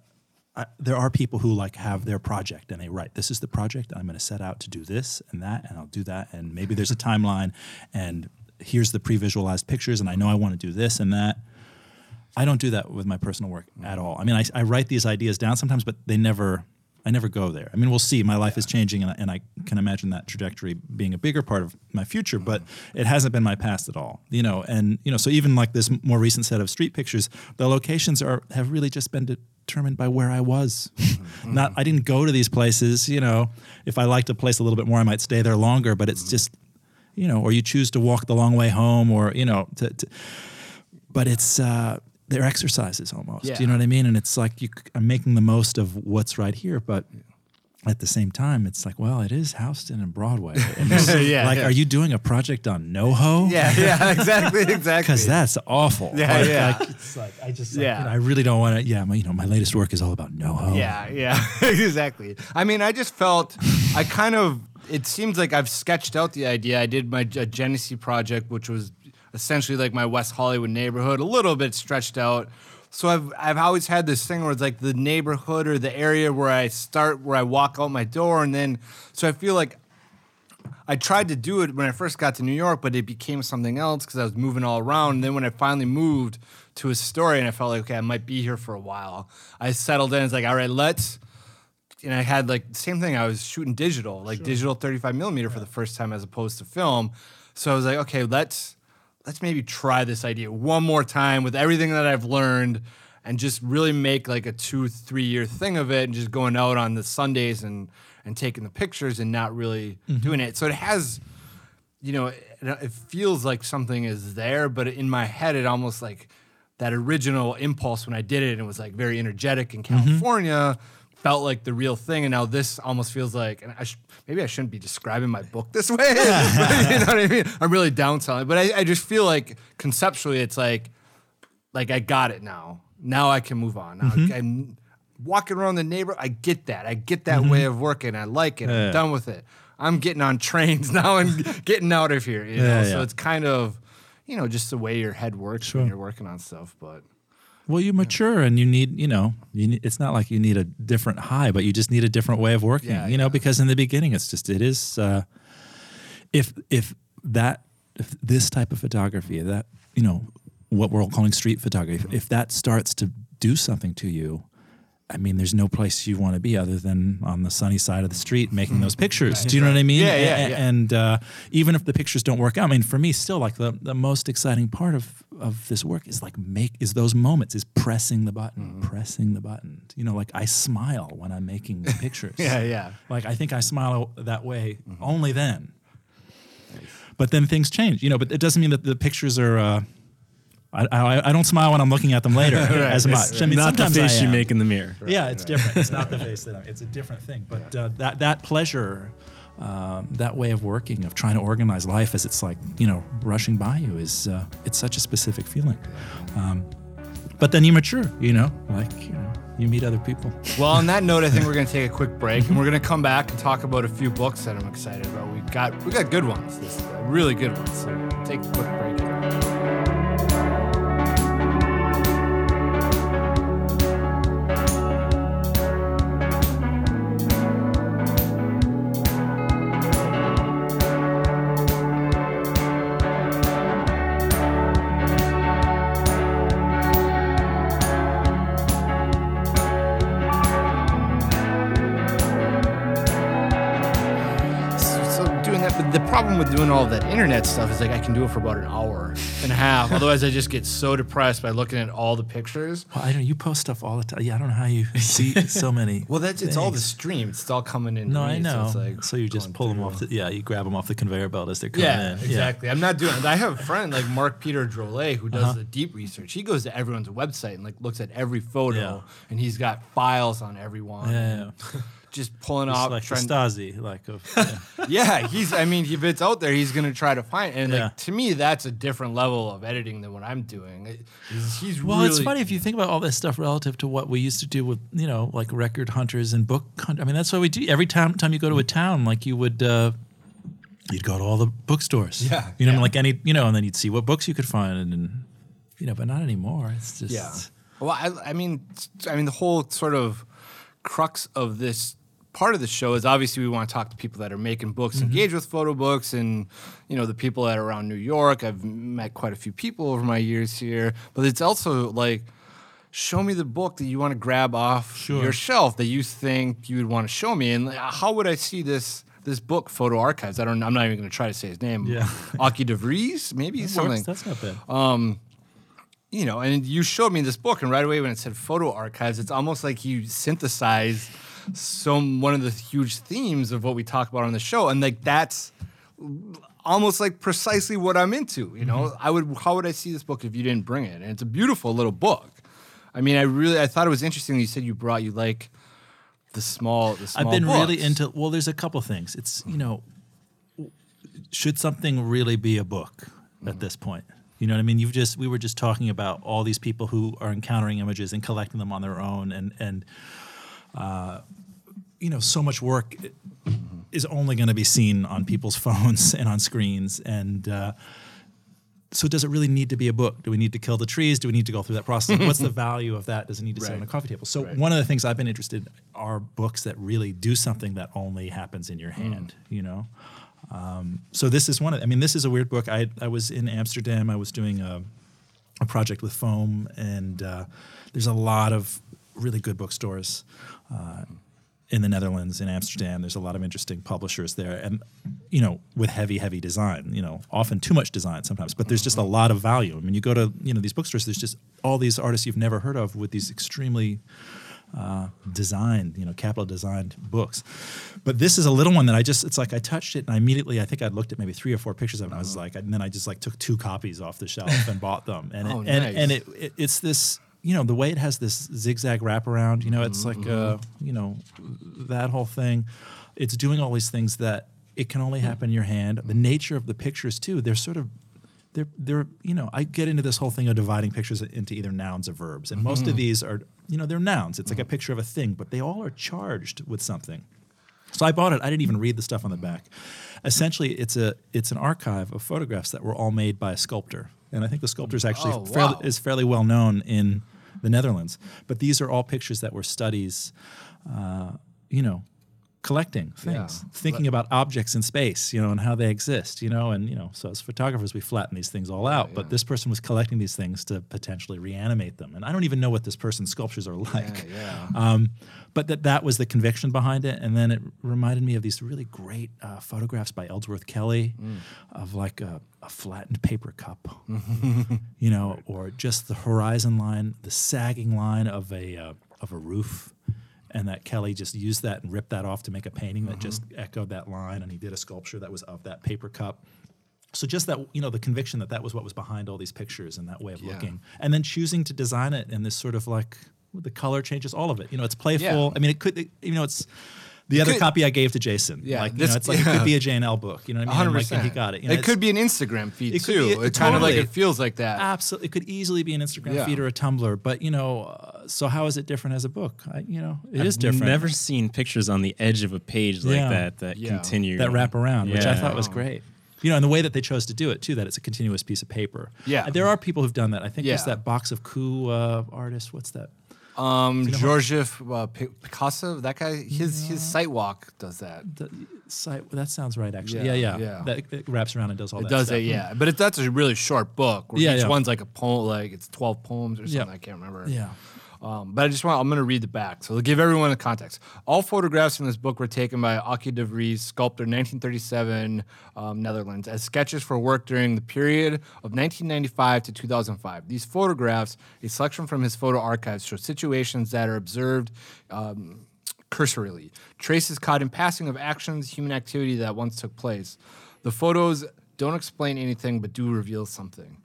Speaker 1: I, there are people who like have their project and they write, this is the project. I'm going to set out to do this and that, and I'll do that. And maybe there's a timeline, and here's the pre-visualized pictures, and I know I want to do this and that. I don't do that with my personal work at mm. all. I mean, I, I write these ideas down sometimes, but they never, I never go there. I mean, we'll see. My life is changing, and I, and I can imagine that trajectory being a bigger part of my future. But mm. it hasn't been my past at all, you know. And you know, so even like this more recent set of street pictures, the locations are have really just been determined by where I was. Mm-hmm. Not, I didn't go to these places. You know, if I liked a place a little bit more, I might stay there longer. But it's mm. just, you know, or you choose to walk the long way home, or you know, to, to but it's uh, they're exercises almost.
Speaker 2: Yeah.
Speaker 1: You know what I mean? And it's like you, I'm making the most of what's right here, but at the same time, it's like, well, it is Houston and Broadway. And
Speaker 2: Yeah,
Speaker 1: like,
Speaker 2: yeah.
Speaker 1: are you doing a project on NoHo?
Speaker 2: yeah. Yeah. Exactly. Exactly.
Speaker 1: Because that's awful.
Speaker 2: Yeah,
Speaker 1: Like-
Speaker 2: yeah.
Speaker 1: like, it's like I just, like,
Speaker 2: Yeah.
Speaker 1: you know, I really don't want to. Yeah, my, you know, my latest work is all about NoHo.
Speaker 2: Yeah, yeah, exactly. I mean, I just felt I kind of. It seems like I've sketched out the idea. I did my Genesee project, which was essentially like my West Hollywood neighborhood, a little bit stretched out. So I've I've always had this thing where it's like the neighborhood or the area where I start, where I walk out my door, and then so I feel like I tried to do it when I first got to New York, but it became something else because I was moving all around. And then when I finally moved to Astoria and I felt like, okay, I might be here for a while, I settled in. It's like, all right, let's. And I had like same thing. I was shooting digital, like digital 35 millimeter for the first time as opposed to film. So I was like, okay, let's let's maybe try this idea one more time with everything that I've learned and just really make like a two, three year thing of it and just going out on the Sundays and and taking the pictures and not really mm-hmm. doing it. So it has, you know, it, it feels like something is there, but in my head, it almost like that original impulse when I did it and it was like very energetic in mm-hmm. California. Felt like the real thing, and now this almost feels like, and I sh- maybe I shouldn't be describing my book this way. you know what I mean? I'm really downselling, but I, I just feel like conceptually, it's like, like I got it now. Now I can move on. Now
Speaker 1: Mm-hmm.
Speaker 2: I'm walking around the neighborhood. I get that. I get that way of working. I like it.
Speaker 1: Mm-hmm. Yeah.
Speaker 2: I'm done with it. I'm getting on trains now and getting out of here. You know?
Speaker 1: Yeah,
Speaker 2: So it's kind of, you know, just the way your head works
Speaker 1: Sure.
Speaker 2: when you're working on stuff. But
Speaker 1: Well, you mature and you need, you know, you need, it's not like you need a different high, but you just need a different way of working,
Speaker 2: Yeah,
Speaker 1: you know,
Speaker 2: yeah.
Speaker 1: because in the beginning, it's just, it is, uh, if, if that, if this type of photography, that, you know, what we're all calling street photography, if, if that starts to do something to you, I mean, there's no place you want to be other than on the sunny side of the street making those pictures. Do you know what I mean?
Speaker 2: Yeah, yeah, yeah.
Speaker 1: And uh, even if the pictures don't work out, I mean, for me, still like the, the most exciting part of, of this work is like make is those moments is pressing the button,
Speaker 2: Mm-hmm.
Speaker 1: pressing the button. You know, like I smile when I'm making pictures.
Speaker 2: Yeah, yeah.
Speaker 1: Like I think I smile that way only then. But then things change, you know. But it doesn't mean that the pictures are. Uh, I, I, I don't smile when I'm looking at them later as much. I mean,
Speaker 3: Not the
Speaker 1: sometimes I
Speaker 3: face you make in the mirror.
Speaker 1: Yeah, it's different. It's not the face that I'm, it's a different thing. But uh, that that pleasure, um, that way of working, of trying to organize life as it's like you know rushing by you is uh, it's such a specific feeling. Um, but then you mature, you know, like you know, you meet other people.
Speaker 2: Well, on that note, I think we're going to take a quick break, and we're going to come back and talk about a few books that I'm excited about. We got we got good ones, this, uh, really good ones. So take a quick break. Problem with doing all that internet stuff is like I can do it for about an hour and a half. Otherwise, I just get so depressed by looking at all the pictures.
Speaker 1: Well, I know you post stuff all the time. Yeah, I don't know how you see so many.
Speaker 2: Well, that's it's all the stream. It's all coming in.
Speaker 1: No,
Speaker 2: me,
Speaker 1: I know.
Speaker 2: So, it's
Speaker 1: So, you just pull them off. The, yeah, you grab them off the conveyor belt as they're coming
Speaker 2: Yeah,
Speaker 1: in.
Speaker 2: exactly. I'm not doing. I have a friend like Mark Peter Drolet who
Speaker 1: Uh-huh.
Speaker 2: does the deep research. He goes to everyone's website and like looks at every photo,
Speaker 1: Yeah.
Speaker 2: and he's got files on everyone.
Speaker 1: Yeah,
Speaker 2: Just pulling
Speaker 1: It's
Speaker 2: off.
Speaker 1: like
Speaker 2: trying-
Speaker 1: Stasi, like of. Yeah.
Speaker 2: yeah, he's. I mean, if it's out there, he's gonna try to find. And
Speaker 1: Yeah.
Speaker 2: like to me, that's a different level of editing than what I'm doing. He's, he's
Speaker 1: Well,
Speaker 2: really.
Speaker 1: it's funny if you think about all this stuff relative to what we used to do with, you know, like record hunters and book hunt. I mean, that's what we do. Every time time you go to a town, like you would, uh, you'd go to all the bookstores.
Speaker 2: Yeah,
Speaker 1: You know,
Speaker 2: yeah.
Speaker 1: like any, you know, and then you'd see what books you could find, and, and you know, but not anymore. It's just.
Speaker 2: Yeah. Well, I, I mean, I mean, the whole sort of crux of this part of the show is obviously we want to talk to people that are making books, engage with photo books, and you know the people that are around New York. I've met quite a few people over my years here, but it's also like. Show me the book that you want to grab off
Speaker 1: Sure.
Speaker 2: your shelf that you think you would want to show me, and like, how would I see this this book, Photo Archives? I don't. I'm not even going to try to say his name.
Speaker 1: Yeah.
Speaker 2: Aki DeVries, maybe
Speaker 1: That
Speaker 2: something
Speaker 1: works. That's not bad.
Speaker 2: um, you know, and you showed me this book, and right away when it said photo archives, it's almost like you synthesized some one of the huge themes of what we talk about on the show, and like that's almost like precisely what I'm into. You know,
Speaker 1: Mm-hmm.
Speaker 2: I would how would I see this book if you didn't bring it? And it's a beautiful little book. I mean, I really I thought it was interesting. You said you brought you like the small the small.
Speaker 1: I've been really into. Well, there's a couple things. It's you know, should something really be a book at this point? You know what I mean? You've just we were just talking about all these people who are encountering images and collecting them on their own, and and uh, you know, so much work is only going to be seen on people's phones and on screens, and. Uh, so does it really need to be a book? Do we need to kill the trees? Do we need to go through that process? What's the value of that? Does it need to sit on a coffee table? So
Speaker 2: Right.
Speaker 1: one of the things I've been interested in are books that really do something that only happens in your hand. You know, um, so this is one of. I mean, this is a weird book. I I was in Amsterdam. I was doing a, a project with Foam, and uh, there's a lot of really good bookstores. Uh, in the Netherlands, in Amsterdam, there's a lot of interesting publishers there, and you know, with heavy, heavy design. You know, often too much design sometimes, but there's just a lot of value. I mean, you go to you know these bookstores, there's just all these artists you've never heard of with these extremely uh, designed, you know, capital designed books. But this is a little one that I just, it's like I touched it and I immediately, I think I'd looked at maybe three or four pictures of it and I was like, and then I just like took two copies off the shelf and bought them. And,
Speaker 2: Oh,
Speaker 1: it, and,
Speaker 2: nice.
Speaker 1: and it, it, it's this, you know, the way it has this zigzag wraparound, you know, it's mm-hmm, like, mm-hmm. uh, you know, that whole thing. It's doing all these things that it can only mm. happen in your hand. The mm-hmm. nature of the pictures too, they're sort of they're they're you know I get into this whole thing of dividing pictures into either nouns or verbs, and most of these are you know they're nouns. It's like a mm. picture of a thing, but they all are charged with something. So I bought it. I didn't even read the stuff on the back. Essentially, it's a it's an archive of photographs that were all made by a sculptor, and I think the sculptor is actually
Speaker 2: Oh,
Speaker 1: fairly,
Speaker 2: wow.
Speaker 1: is fairly well known in the Netherlands. But these are all pictures that were studies, uh, you know, collecting things,
Speaker 2: Yeah.
Speaker 1: thinking about objects in space, you know, and how they exist, you know, and you know, so as photographers we flatten these things all out. But this person was collecting these things to potentially reanimate them, and I don't even know what this person's sculptures are like.
Speaker 2: yeah.
Speaker 1: Um, but that that was the conviction behind it, and then it reminded me of these really great uh, photographs by Ellsworth Kelly
Speaker 2: Mm.
Speaker 1: of like a, a flattened paper cup, you know, or just the horizon line, the sagging line of a uh, of a roof, and that Kelly just used that and ripped that off to make a painting that just
Speaker 2: Mm-hmm.
Speaker 1: echoed that line, and he did a sculpture that was of that paper cup. So just that you know the conviction that that was what was behind all these pictures and that way of
Speaker 2: Yeah.
Speaker 1: looking, and then choosing to design it in this sort of like the color changes, all of it. You know, it's playful.
Speaker 2: Yeah.
Speaker 1: I mean, it could it, you know it's. The other
Speaker 2: could-
Speaker 1: copy I gave to Jason,
Speaker 2: Yeah,
Speaker 1: like you
Speaker 2: this-
Speaker 1: know, it's like it could be a J&L book, you know what I mean? And, like, and he got it. You know,
Speaker 2: it could be an Instagram feed
Speaker 1: it could
Speaker 2: too.
Speaker 1: be-
Speaker 2: it kind of like it feels like that.
Speaker 1: absolutely. It could easily be an Instagram
Speaker 2: Yeah.
Speaker 1: feed or a Tumblr, but you know, uh, so how is it different as a book? I, you know, it is different.
Speaker 4: I've
Speaker 1: different.
Speaker 4: Never seen pictures on the edge of a page like
Speaker 1: Yeah.
Speaker 4: that that
Speaker 2: Yeah.
Speaker 4: continue
Speaker 1: that wrap around, which I
Speaker 4: Yeah.
Speaker 1: thought was great. You know, and the way that they chose to do it too, that it's a continuous piece of paper.
Speaker 2: Yeah.
Speaker 1: There are people who've done that. I think there's that box of coup uh, artist. What's that?
Speaker 2: Um, Georgiev uh, Picasso, that guy, his his site walk does that.
Speaker 1: The site. That sounds right, actually.
Speaker 2: Yeah,
Speaker 1: Yeah, yeah.
Speaker 2: yeah.
Speaker 1: That it wraps around and does all
Speaker 2: It
Speaker 1: that.
Speaker 2: does
Speaker 1: stuff.
Speaker 2: it, yeah. But it, that's a really short book. Where
Speaker 1: Yeah,
Speaker 2: each
Speaker 1: yeah.
Speaker 2: one's like a poem, like it's twelve poems or something.
Speaker 1: Yeah.
Speaker 2: I can't remember.
Speaker 1: Yeah.
Speaker 2: Um, but I just want, I'm going to read the back. So to give everyone a context. All photographs in this book were taken by Aki de Vries, sculptor, 1937, um, Netherlands, as sketches for work during the period of 1995 to 2005. These photographs, a selection from his photo archives, show situations that are observed um, cursorily, traces caught in passing of actions, human activity that once took place. The photos don't explain anything but do reveal something.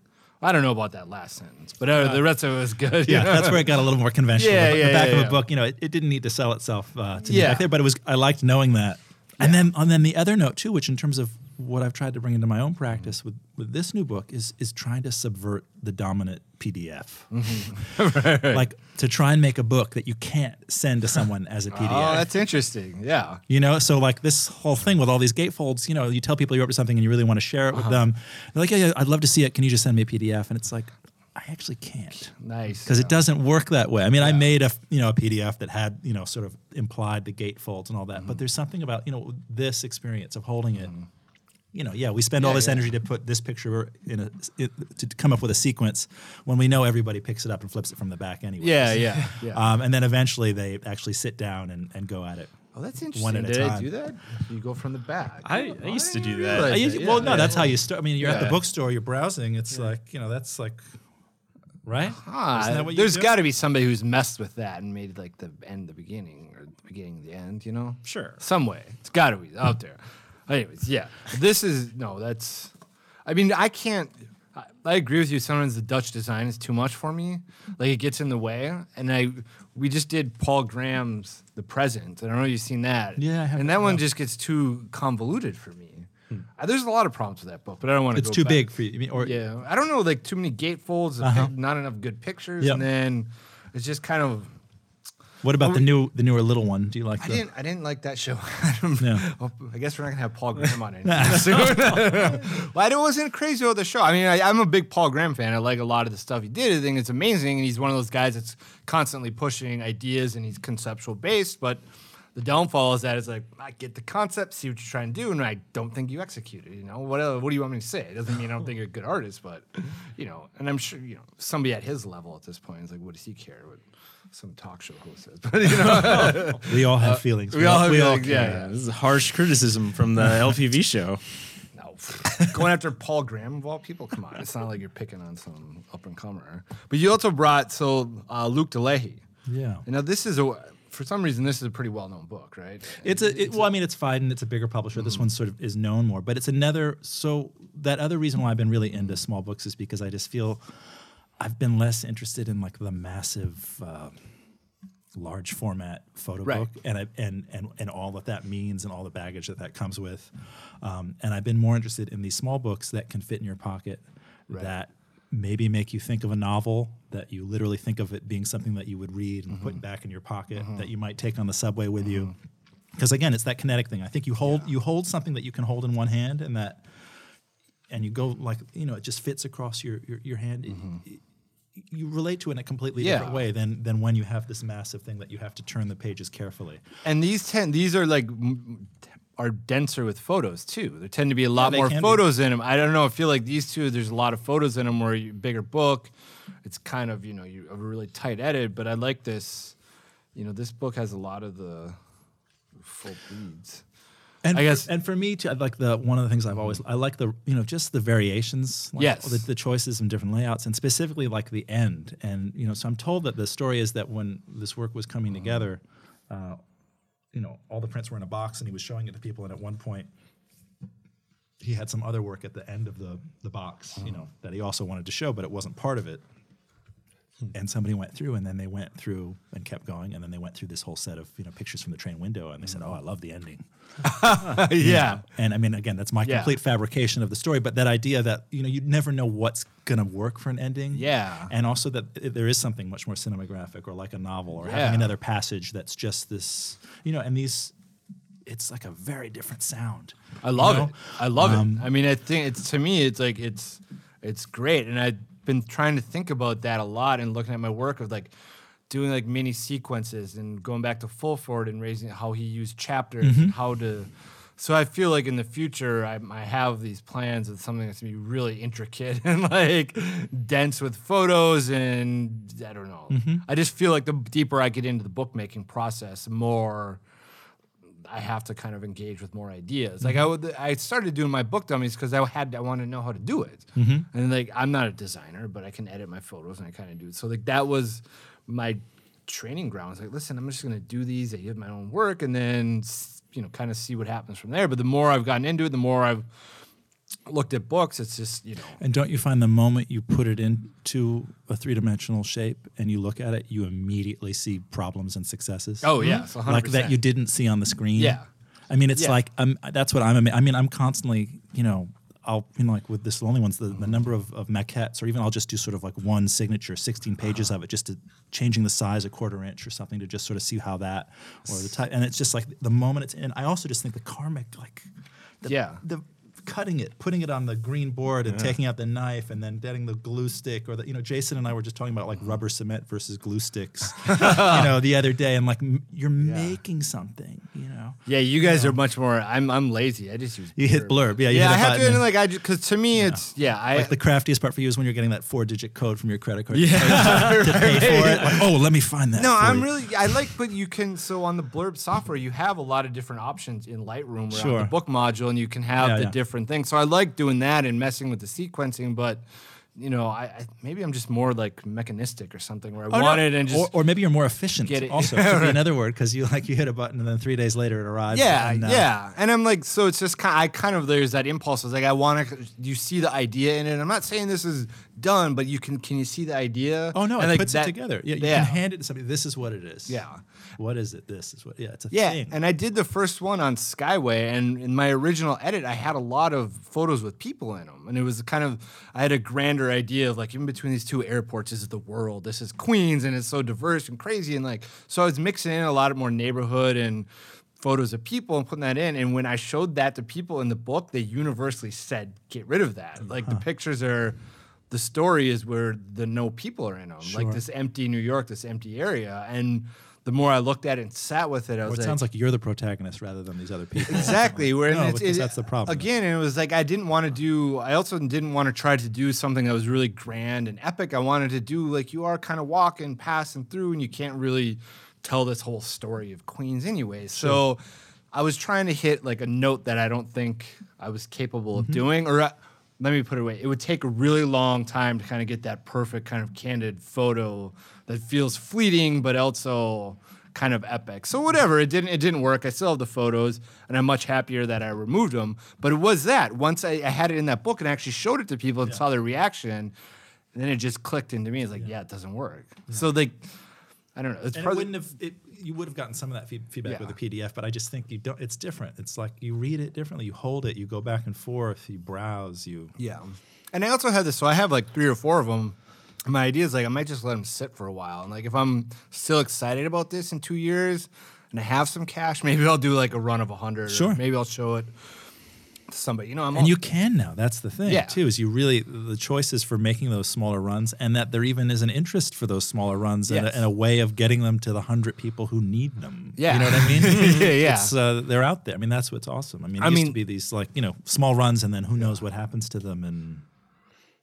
Speaker 2: I don't know about that last sentence, but uh, the rest of it was good.
Speaker 1: Yeah, that's where it got a little more conventional.
Speaker 2: Yeah,
Speaker 1: the,
Speaker 2: yeah,
Speaker 1: the back
Speaker 2: yeah,
Speaker 1: of a book, you know, it, it didn't need to sell itself uh, to me
Speaker 2: Yeah.
Speaker 1: back there, but it was. I liked knowing that. And then, and then the other note too, which in terms of what I've tried to bring into my own practice with, with this new book is is trying to subvert the dominant PDF,
Speaker 2: Mm-hmm.
Speaker 1: like to try and make a book that you can't send to someone as a PDF.
Speaker 2: Oh, that's interesting. Yeah.
Speaker 1: You know, so like this whole thing with all these gatefolds, you know, you tell people you're up to something and you really want to share it with
Speaker 2: Uh-huh.
Speaker 1: them. They're like, yeah, yeah, I'd love to see it. Can you just send me a PDF? And it's like, I actually can't
Speaker 2: Nice.
Speaker 1: because it doesn't work that way. I mean, I made a you know a PDF that had you know sort of implied the gatefolds and all that,
Speaker 2: Mm-hmm.
Speaker 1: but there's something about you know this experience of holding it. You know, yeah, we spend all this
Speaker 2: yeah.
Speaker 1: energy to put this picture in a it, to come up with a sequence when we know everybody picks it up and flips it from the back anyway.
Speaker 2: Yeah, yeah, yeah.
Speaker 1: Um, and then eventually they actually sit down and, and go at it.
Speaker 2: oh, that's interesting.
Speaker 1: one at a
Speaker 2: Did I
Speaker 1: time.
Speaker 2: do that? You go from the back.
Speaker 4: I- I used to do that.
Speaker 2: realize
Speaker 1: Uh, you- well, no,
Speaker 2: yeah.
Speaker 1: that's how you start. I mean, you're at the bookstore, you're browsing. It's like you know, that's like, right? Isn't that what you
Speaker 2: there's
Speaker 1: do?
Speaker 2: got to be somebody who's messed with that and made like the end the beginning or the beginning the end. You know,
Speaker 1: Sure.
Speaker 2: some way. It's got to be out there. Anyways, yeah, this is no. That's. I mean, I can't. I, I agree with you. Sometimes the Dutch design is too much for me. Like it gets in the way. And I, we just did Paul Graham's The Present. I don't know if you've seen that.
Speaker 1: Yeah, I haven't,
Speaker 2: And that one just gets too convoluted for me. Uh, there's a lot of problems with that book, but I don't want to.
Speaker 1: It's too big for you. I mean, or
Speaker 2: Yeah, I don't know, like too many gatefolds,
Speaker 1: Uh-huh.
Speaker 2: not enough good pictures,
Speaker 1: Yep.
Speaker 2: and then it's just kind of.
Speaker 1: What about the um, new the newer little one? Do you like
Speaker 2: I
Speaker 1: the?
Speaker 2: didn't. I didn't like that show. I, don't,
Speaker 1: Yeah.
Speaker 2: I guess we're not gonna have Paul Graham on anytime soon. well, I wasn't crazy about the show. I mean, I, I'm a big Paul Graham fan. I like a lot of the stuff he did. I think it's amazing, and he's one of those guys that's constantly pushing ideas, and he's conceptual based. But the downfall is that it's like I get the concept, see what you're trying to do, and I don't think you execute it. You know, what else, what do you want me to say? It doesn't mean I don't think you're a good artist, but you know, and I'm sure you know somebody at his level at this point is like, what does he care what some talk show host says? But you know,
Speaker 1: We all have feelings.
Speaker 2: Uh, we all have
Speaker 1: we
Speaker 2: feelings,
Speaker 1: care.
Speaker 2: yeah, yeah.
Speaker 4: This is harsh criticism from the LPV show.
Speaker 2: no, going after Paul Graham of all people. Come on, it's not like you're picking on some up and comer. But you also brought so uh, Luc Delahaye.
Speaker 1: Yeah.
Speaker 2: And now this is a for some reason this is a pretty well known book, right?
Speaker 1: It's a it, well, I mean, it's Phaidon. It's a bigger publisher.
Speaker 2: Mm-hmm.
Speaker 1: This one sort of is known more, but it's another. So that other reason why I've been really into small books is because I just feel I've been less interested in like the massive, uh, large format photo
Speaker 2: Right.
Speaker 1: book, and I, and and and all that that means, and all the baggage that that comes with. Um, and I've been more interested in these small books that can fit in your pocket, that maybe make you think of a novel that you literally think of it being something that you would read and
Speaker 2: Mm-hmm.
Speaker 1: put back in your pocket that you might take on the subway with you because again it's that kinetic thing i think you hold you hold something that you can hold in one hand and that and you go like you know it just fits across your your, your hand
Speaker 2: Mm-hmm.
Speaker 1: it- you relate to it in a completely
Speaker 2: Yeah.
Speaker 1: different way than than when you have this massive thing that you have to turn the pages carefully.
Speaker 2: And these ten, these are like are denser with photos too. There tend to be a lot
Speaker 1: they
Speaker 2: more
Speaker 1: can be.
Speaker 2: photos in them. I don't know. I feel like these two, there's a lot of photos in them. Where you bigger book, it's kind of you know you a really tight edit. But I like this. You know, this book has a lot of the full bleeds.
Speaker 1: And
Speaker 2: I
Speaker 1: for-
Speaker 2: guess-
Speaker 1: and for me too, I like the one of the things I've always I like the you know just the variations, like
Speaker 2: Yes.
Speaker 1: the, the choices and different layouts, and specifically like the end. And you know, so I'm told that the story is that when this work was coming together, uh, you know, all the prints were in a box, and he was showing it to people. And at one point, he had some other work at the end of the the box, you know, that he also wanted to show, but it wasn't part of it. And somebody went through, and then they went through and kept going, and then they went through this whole set of you know pictures from the train window, and they said, "Oh, I love the ending."
Speaker 2: yeah.
Speaker 1: And I mean, again, that's my
Speaker 2: Yeah.
Speaker 1: complete fabrication of the story. But that idea that you know you never know what's gonna work for an ending.
Speaker 2: Yeah.
Speaker 1: And also that i- there is something much more cinematographic or like a novel or
Speaker 2: Yeah.
Speaker 1: having another passage that's just this, you know, and these, it's like a very different sound.
Speaker 2: I love
Speaker 1: you
Speaker 2: it. I love
Speaker 1: Um,
Speaker 2: it. I mean, I think it's to me, it's like it's it's great, and I've been trying to think about that a lot and looking at my work of like doing like mini sequences and going back to Fulford and raising how he used chapters
Speaker 1: Mm-hmm.
Speaker 2: and how to. So I feel like in the future I, I have these plans of something that's gonna be really intricate and like dense with photos and I don't know.
Speaker 1: Mm-hmm.
Speaker 2: I just feel like the deeper I get into the bookmaking process, the more I have to kind of engage with more ideas. Like I
Speaker 1: Mm-hmm.
Speaker 2: would, I started doing my book dummies because I had I wanted to know how to do it.
Speaker 1: Mm-hmm.
Speaker 2: And like I'm not a designer, but I can edit my photos and I kind of do it. So like that was my training ground. It's like, listen, I'm just gonna do these. I have my own work, and then you know kind of see what happens from there. But the more I've gotten into it, the more I've looked at books. It's just you know
Speaker 1: And don't you find the moment you put it into a three dimensional shape and you look at it, you immediately see problems and successes?
Speaker 2: oh yes, 100%.
Speaker 1: like that you didn't see on the screen.
Speaker 2: Yeah.
Speaker 1: I mean, it's
Speaker 2: Yeah.
Speaker 1: like um, that's what I'm. ama- I mean, I'm constantly, you know, I'll you know like with this lonely ones, the, the number of, of maquettes, or even I'll just do sort of like one signature, 16 pages
Speaker 2: Uh-huh.
Speaker 1: of it, just to changing the size a quarter inch or something to just sort of see how that or the type. And it's just like the moment it's in. I also just think the karmic like, the,
Speaker 2: Yeah.
Speaker 1: the cutting it, putting it on the green board, and taking out the knife, and then getting the glue stick, or the you know, Jason and I were just talking about like mm-hmm. rubber cement versus glue sticks, you know, the other day, and like m- you're making something, you know.
Speaker 2: Yeah, you guys are much more. I'm I'm lazy. I just use.
Speaker 1: You hit blurb, yeah, you
Speaker 2: yeah, I have to. like I just because to me it's yeah. I
Speaker 1: Like the craftiest part for you is when you're getting that four-digit code from your credit card to, to pay for it. Like, oh, let me find that.
Speaker 2: No, I'm really I like, but you can so on the Blurb software you have a lot of different options in Lightroom or
Speaker 1: Sure.
Speaker 2: the book module, and you can have
Speaker 1: Yeah,
Speaker 2: the
Speaker 1: yeah.
Speaker 2: Different things. So I like doing that and messing with the sequencing, but you know, I, I maybe I'm just more like mechanistic or something where I
Speaker 1: Oh, no.
Speaker 2: want it and just
Speaker 1: or, or maybe you're more efficient.
Speaker 2: Get it.
Speaker 1: Also, could be another word because you like you hit a button and then three days later it arrives.
Speaker 2: yeah,
Speaker 1: and, uh,
Speaker 2: yeah. And I'm like, so it's just kind. I kind of there's that impulse. It's like I want to. You see the idea in it. I'm not saying this is done, but you can. Can you see the idea?
Speaker 1: Oh no,
Speaker 2: And
Speaker 1: it
Speaker 2: like
Speaker 1: puts
Speaker 2: that-
Speaker 1: it together. Yeah, you
Speaker 2: yeah.
Speaker 1: can hand it to somebody. This is what it is.
Speaker 2: Yeah.
Speaker 1: What is it? This is what. Yeah, it's a
Speaker 2: Yeah,
Speaker 1: thing.
Speaker 2: and I did the first one on Skyway, and in my original edit, I had a lot of photos with people in them, and it was kind of I had a grander idea of like in between these two airports, is the world, this is Queens, and it's so diverse and crazy, and like so I was mixing in a lot of more neighborhood and photos of people and putting that in, and when I showed that to people in the book, they universally said, "Get rid of that." Like the uh-huh. pictures are. The story is where the no people are in them, like this empty New York, this empty area, and the more I looked at it and sat with it, I was
Speaker 1: it
Speaker 2: like,
Speaker 1: sounds like you're the protagonist rather than these other people.
Speaker 2: Exactly. Where
Speaker 1: No,
Speaker 2: it-
Speaker 1: that's the problem.
Speaker 2: Again, it was like I didn't want to do. I also didn't want to try to do something that was really grand and epic. I wanted to do like you are kind of walking, passing through, and you can't really tell this whole story of Queens anyway. So I was trying to hit like a note that I don't think I was capable
Speaker 1: Mm-hmm.
Speaker 2: of doing, or. Uh, let me put it away. It would take a really long time to kind of get that perfect kind of candid photo that feels fleeting, but also kind of epic. So whatever, it didn't it didn't work. I still have the photos, and I'm much happier that I removed them. But it was that once I, I had it in that book and I actually showed it to people and saw their reaction, then it just clicked into me. It's like, yeah, it doesn't work. So like, I don't know. It's
Speaker 1: and it
Speaker 2: probably
Speaker 1: wouldn't have. It, you would have gotten some of that feed, feedback
Speaker 2: Yeah.
Speaker 1: with a PDF, but I just think you don't. It's different. It's like you read it differently. You hold it. You go back and forth. You browse. You.
Speaker 2: Yeah. And I also have this, so I have like three or four of them. My idea is like I might just let them sit for a while. And like if I'm still excited about this in two years and I have some cash, maybe I'll do like a run of a hundred. or
Speaker 1: Sure.
Speaker 2: Maybe I'll show it to somebody. You know, I'm
Speaker 1: and
Speaker 2: all-
Speaker 1: you can now. That's the thing
Speaker 2: Yeah.
Speaker 1: too. Is you really the choices for making those smaller runs, and that there even is an interest for those smaller runs, and, a, and a way of getting them to the hundred people who need them.
Speaker 2: Yeah.
Speaker 1: you know what I mean.
Speaker 2: Yeah,
Speaker 1: uh, they're out there. I mean, that's what's awesome. I mean, it
Speaker 2: I
Speaker 1: used to
Speaker 2: mean-
Speaker 1: be these like you know small runs, and then who knows what happens to them, and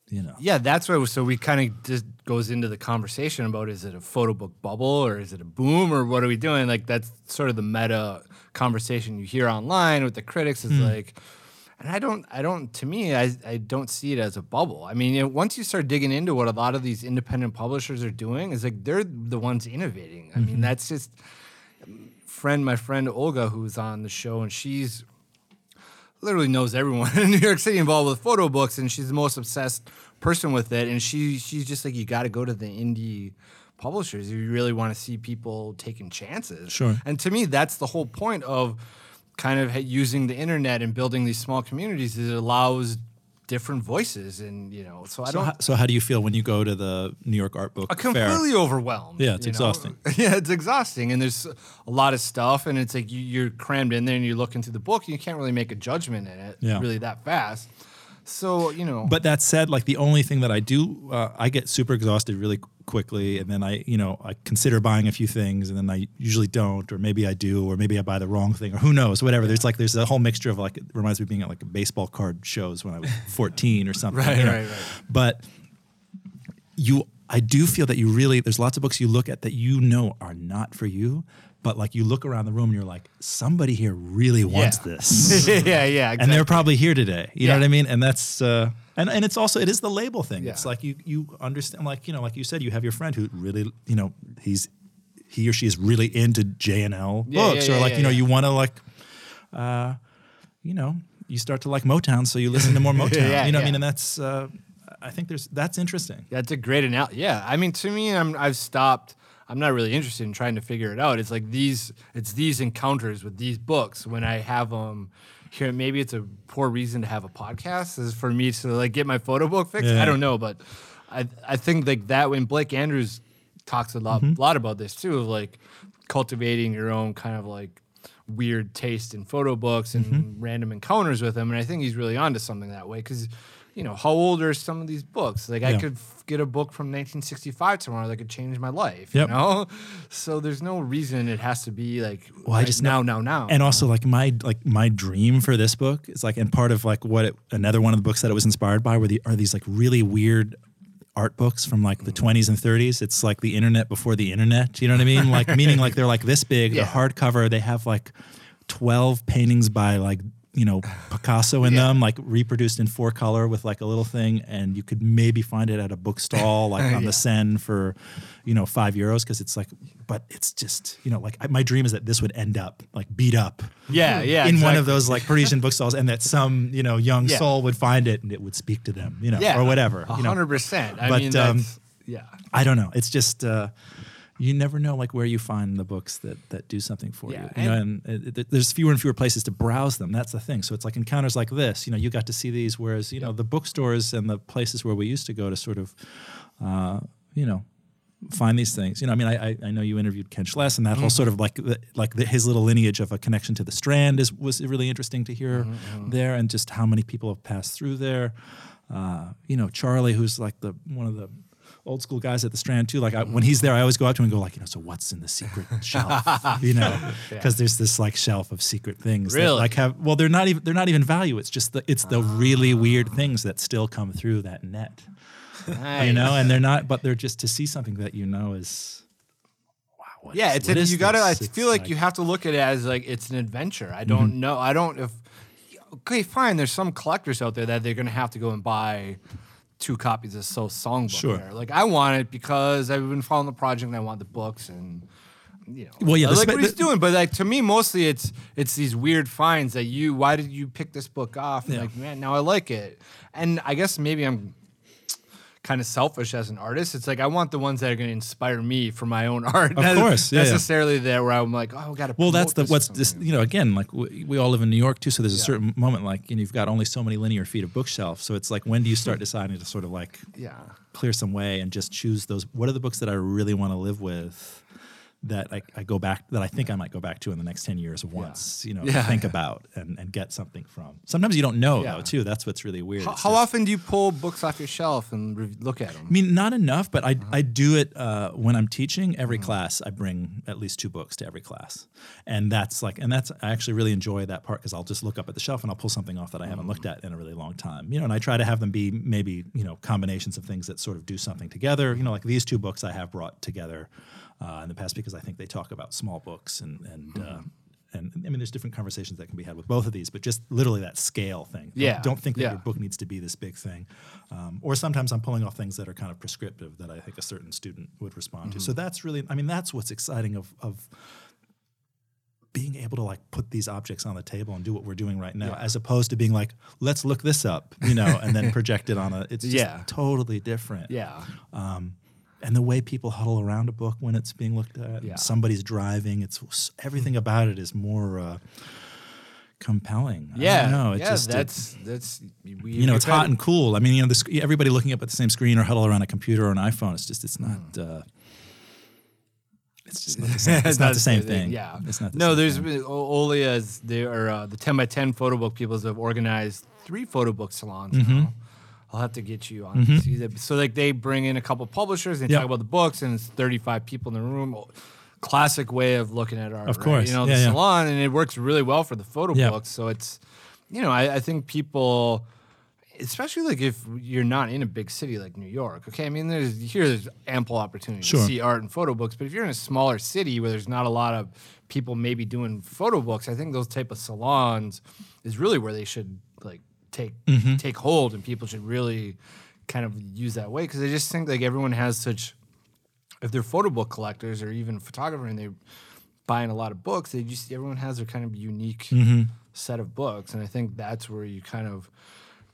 Speaker 1: you know.
Speaker 2: Yeah, that's why. So we kind of just goes into the conversation about is it a photo book bubble or is it a boom or what are we doing? Like that's sort of the meta conversation you hear online with the critics. Is like, and I don't, I don't. To me, I, I don't see it as a bubble. I mean, you know, once you start digging into what a lot of these independent publishers are doing, is like they're the ones innovating. I mean, mm-hmm. that's just um, friend, my friend Olga, who's on the show, and she's literally knows everyone in New York City involved with photo books, and she's the most obsessed person with it. And she she's just like, you got to go to the indie publishers if you really want to see people taking chances.
Speaker 1: Sure.
Speaker 2: And to me, that's the whole point of kind of using the internet and building these small communities. Is it allows different voices, and you know, so I
Speaker 1: So
Speaker 2: don't.
Speaker 1: how, so how do you feel when you go to the New York Art Book
Speaker 2: I'm
Speaker 1: Fair?
Speaker 2: completely overwhelmed.
Speaker 1: Yeah, it's
Speaker 2: you know?
Speaker 1: exhausting.
Speaker 2: Yeah, it's exhausting, and there's a lot of stuff, and it's like you, you're crammed in there, and you're looking through the book, and you can't really make a judgment in it
Speaker 1: Yeah.
Speaker 2: really that fast. So you know,
Speaker 1: But that said, like the only thing that I do, uh, I get super exhausted really quickly, and then I, you know, I consider buying a few things, and then I usually don't, or maybe I do, or maybe I buy the wrong thing, or who knows, whatever. There's like there's a whole mixture of like it reminds me of being at like a baseball card shows when I was 14 or something.
Speaker 2: Right,
Speaker 1: you know?
Speaker 2: right, right.
Speaker 1: But you, I do feel that you really there's lots of books you look at that you know are not for you. But like you look around the room and you're like, somebody here really wants
Speaker 2: Yeah.
Speaker 1: this
Speaker 2: yeah, yeah, exactly.
Speaker 1: and they're probably here today. You know what I mean? And that's uh, and and it's also it is the label thing. It's like you you understand like you know like you said you have your friend who really you know he's he or she is really into J&L
Speaker 2: Yeah, yeah,
Speaker 1: books
Speaker 2: yeah,
Speaker 1: or like
Speaker 2: yeah,
Speaker 1: you know
Speaker 2: yeah.
Speaker 1: you want to like uh, you know you start to like Motown so you listen to more Motown.
Speaker 2: Yeah,
Speaker 1: you know what I mean? And that's uh, I think there's that's interesting.
Speaker 2: That's a great analogy. Yeah, I mean, to me, I'm I've stopped. I'm not really interested in trying to figure it out. It's like these, it's these encounters with these books when I have them here. Maybe it's a poor reason to have a podcast is for me to like get my photo book fixed.
Speaker 1: Yeah.
Speaker 2: I don't know, but I I think like that when Blake Andrews talks a lot
Speaker 1: Mm-hmm.
Speaker 2: lot about this too of like cultivating your own kind of like weird taste in photo books and
Speaker 1: Mm-hmm.
Speaker 2: random encounters with them. And I think he's really onto something that way because, you know, how old are some of these books? Like I could f- get a book from 1965 tomorrow that could change my life.
Speaker 1: Yep.
Speaker 2: You know, so there's no reason it has to be like
Speaker 1: Well, I just
Speaker 2: now, now, now.
Speaker 1: And also like my like my dream for this book is like and part of like what it, another one of the books that it was inspired by were the are these like really weird art books from like the mm. 20s and 30s. It's like the internet before the internet. You know what I mean? Like meaning like they're like this big,
Speaker 2: Yeah.
Speaker 1: they're hardcover, they have like 12 paintings by like you know Picasso in
Speaker 2: Yeah.
Speaker 1: them, like reproduced in four color with like a little thing, and you could maybe find it at a bookstall like on
Speaker 2: Yeah.
Speaker 1: the Seine for, you know, five euros because it's like, but it's just you know like I, my dream is that this would end up like beat up
Speaker 2: yeah, yeah.
Speaker 1: in one of those like Parisian bookstalls, and that some you know young
Speaker 2: Yeah.
Speaker 1: soul would find it and it would speak to them, you know, or whatever.
Speaker 2: A
Speaker 1: You know,
Speaker 2: hundred percent. I
Speaker 1: But,
Speaker 2: mean,
Speaker 1: um,
Speaker 2: yeah.
Speaker 1: I don't know. It's just uh, you never know like where you find the books that that do something for
Speaker 2: Yeah,
Speaker 1: you. You know, and it, it- there's fewer and fewer places to browse them. That's the thing. So it's like encounters like this. You know, you got to see these, whereas you know the bookstores and the places where we used to go to sort of, uh, you know. Find these things, you know. I mean, I I, know you interviewed Ken Schles, and that whole sort of like the, like the, his little lineage of a connection to the Strand is was really interesting to hear there, and just how many people have passed through there. Uh, you know, Charlie, who's like the one of the old school guys at the Strand too. Like I, when he's there, I always go up to him and go like, you know, so what's in the secret shelf? You know, because there's this like shelf of secret things. that,
Speaker 2: Really?
Speaker 1: like have well, they're not even they're not even value. It's just the it's the really weird things that still come through that net. You know, and they're not, but they're just to see something that you know is. Wow, what
Speaker 2: yeah,
Speaker 1: is-
Speaker 2: it's
Speaker 1: what
Speaker 2: you gotta. I
Speaker 1: this? It's
Speaker 2: feel like, you have to look at it as like it's an adventure. I don't
Speaker 1: Mm-hmm.
Speaker 2: know. I don't if. Okay, fine. There's some collectors out there that they're gonna have to go and buy two copies of Soth Songbook.
Speaker 1: Sure.
Speaker 2: there. Like I want it because I've been following the project and I want the books and. You know,
Speaker 1: Well, yeah,
Speaker 2: I like
Speaker 1: spe-
Speaker 2: what he's doing, but like to me, mostly it's it's these weird finds that you. Why did you pick this book off? And
Speaker 1: Yeah.
Speaker 2: like, man, now I like it, and I guess maybe I'm kind of selfish as an artist. It's like I want the ones that are going to inspire me for my own art.
Speaker 1: Of course, yeah, yeah.
Speaker 2: necessarily there where I'm like, oh, I got to.
Speaker 1: Well, that's the what's this. You know, again, like we, we all live in New York too, so there's a certain moment like you know you've got only so many linear feet of bookshelf. So it's like when do you start deciding to sort of like
Speaker 2: Yeah.
Speaker 1: clear some way and just choose those? What are the books that I really want to live with? That I, I go back that I think I might go back to in the next ten years once. You know,
Speaker 2: Yeah,
Speaker 1: think
Speaker 2: yeah.
Speaker 1: about and, and get something from. Sometimes you don't know
Speaker 2: Yeah.
Speaker 1: though too. That's what's really weird.
Speaker 2: How, how
Speaker 1: just-
Speaker 2: often do you pull books off your shelf and re- look at them?
Speaker 1: I mean, not enough, but I,
Speaker 2: Uh-huh.
Speaker 1: I do it uh, when I'm teaching. Every
Speaker 2: Mm-hmm.
Speaker 1: class, I bring at least two books to every class, and that's like, and that's I actually really enjoy that part because I'll just look up at the shelf and I'll pull something off that I haven't looked
Speaker 2: Mm-hmm.
Speaker 1: at in a really long time. You know, and I try to have them be maybe you know combinations of things that sort of do something together. You know, like these two books I have brought together uh, in the past because I think they talk about small books and and. Uh,
Speaker 2: Mm-hmm.
Speaker 1: and I mean, there's different conversations that can be had with both of these, but just literally that scale thing. Don't-
Speaker 2: Yeah,
Speaker 1: Don't think that
Speaker 2: yeah.
Speaker 1: your book needs to be this big thing. Um, or sometimes I'm pulling off things that are kind of prescriptive that I think a certain student would respond to. So
Speaker 2: Mm-hmm.
Speaker 1: that's really, I mean, that's what's exciting of, of being able to like put these objects on the table and do what we're doing right now,
Speaker 2: Yeah.
Speaker 1: as opposed to being like, let's look this up, you know, and then project it on a, it's just
Speaker 2: Yeah.
Speaker 1: totally different.
Speaker 2: Yeah.
Speaker 1: And the way people huddle around a book when it's being looked at,
Speaker 2: Yeah.
Speaker 1: somebody's driving, it's everything about it is more uh, compelling.
Speaker 2: Yeah.
Speaker 1: It's
Speaker 2: yeah,
Speaker 1: just, it-
Speaker 2: that's that's we,
Speaker 1: you know, it's hot and cool. I mean, you know, the, sc- everybody looking up at the same screen or huddle around a computer or an iPhone. It's just, it's not. Uh, it's just not the same. It's not the same thing.
Speaker 2: Yeah.
Speaker 1: it's not. The
Speaker 2: no, there's
Speaker 1: thing.
Speaker 2: been O- Olia's there are uh, the 10 by 10 photo book people have organized three photo book salons
Speaker 1: Mm-hmm.
Speaker 2: now. I'll have to get you on mm-hmm. to see that. So like they bring in a couple publishers and they
Speaker 1: Yep.
Speaker 2: talk about the books and it's 35 people in the room. Oh, classic way of looking at art.
Speaker 1: Of
Speaker 2: right?
Speaker 1: course.
Speaker 2: You know,
Speaker 1: Yeah,
Speaker 2: the
Speaker 1: yeah.
Speaker 2: salon and it works really well for the photo
Speaker 1: Yeah.
Speaker 2: books. So it's you know, I, I think people especially like if you're not in a big city like New York. Okay, I mean, there's here there's ample opportunity
Speaker 1: Sure.
Speaker 2: to see art and photo books, but if you're in a smaller city where there's not a lot of people maybe doing photo books, I think those type of salons is really where they should like take
Speaker 1: Mm-hmm.
Speaker 2: take hold, and people should really kind of use that way because I just think like everyone has such. If they're photo book collectors or even photographer and they're buying a lot of books, they just everyone has their kind of unique
Speaker 1: Mm-hmm.
Speaker 2: set of books, and I think that's where you kind of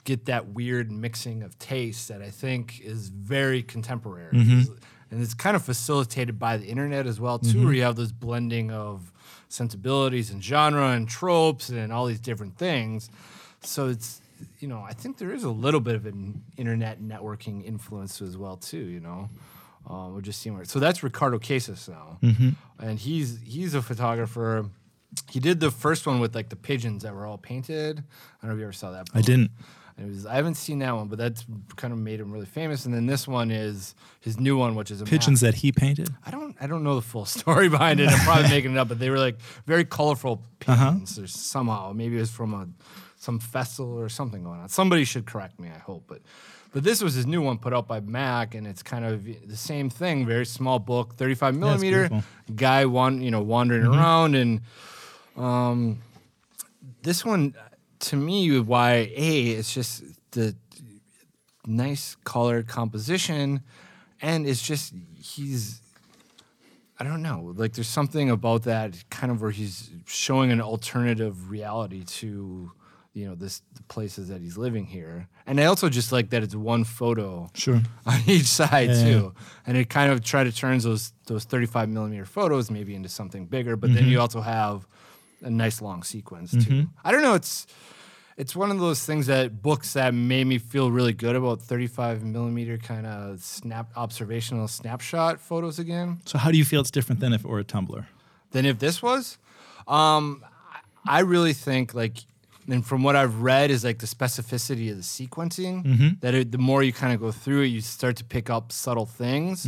Speaker 2: get that weird mixing of taste that I think is very contemporary.
Speaker 1: Mm-hmm.
Speaker 2: And it's kind of facilitated by the internet as well, too, where you have this blending of sensibilities and genre and tropes and all these different things. So it's, you know, I think there is a little bit of an internet networking influence as well, too, you know. Um, we're just seeing where. So that's Ricardo Cases now, and he's he's a photographer. He did the first one with like the pigeons that were all painted. I don't know if you ever saw that.
Speaker 1: I didn't.
Speaker 2: It was I haven't seen that one, but that's kind of made him really famous. And then this one is his new one, which is a
Speaker 1: Pigeons
Speaker 2: map.
Speaker 1: that he painted.
Speaker 2: I don't I don't know the full story behind it. I'm probably making it up, but they were like very colorful
Speaker 1: Uh-huh.
Speaker 2: pigeons. Or somehow maybe it was from a some festival or something going on. Somebody should correct me. I hope, but. But this was his new one put out by MACK, and it's kind of the same thing. Very small book, 35 millimeter. guy, one you know, wandering
Speaker 1: Mm-hmm.
Speaker 2: around, and um, this one to me why a it's just the nice color composition and it's just he's i don't know like there's something about that kind of where he's showing an alternative reality to you know this the places that he's living here and i also just like that it's one photo
Speaker 1: Sure.
Speaker 2: on each side
Speaker 1: Yeah,
Speaker 2: too and it kind of try to turns those those 35 millimeter photos maybe into something bigger but
Speaker 1: Mm-hmm.
Speaker 2: then you also have a nice long sequence too i don't know it's it's one of those things that books that made me feel really good about 35 millimeter kind of snap observational snapshot photos again
Speaker 1: So how do you feel it's different than if it were a Tumblr?
Speaker 2: than if this was. Um, I really think like, and from what I've read, is like the specificity of the sequencing. That it, the more you kind of go through it, you start to pick up subtle things.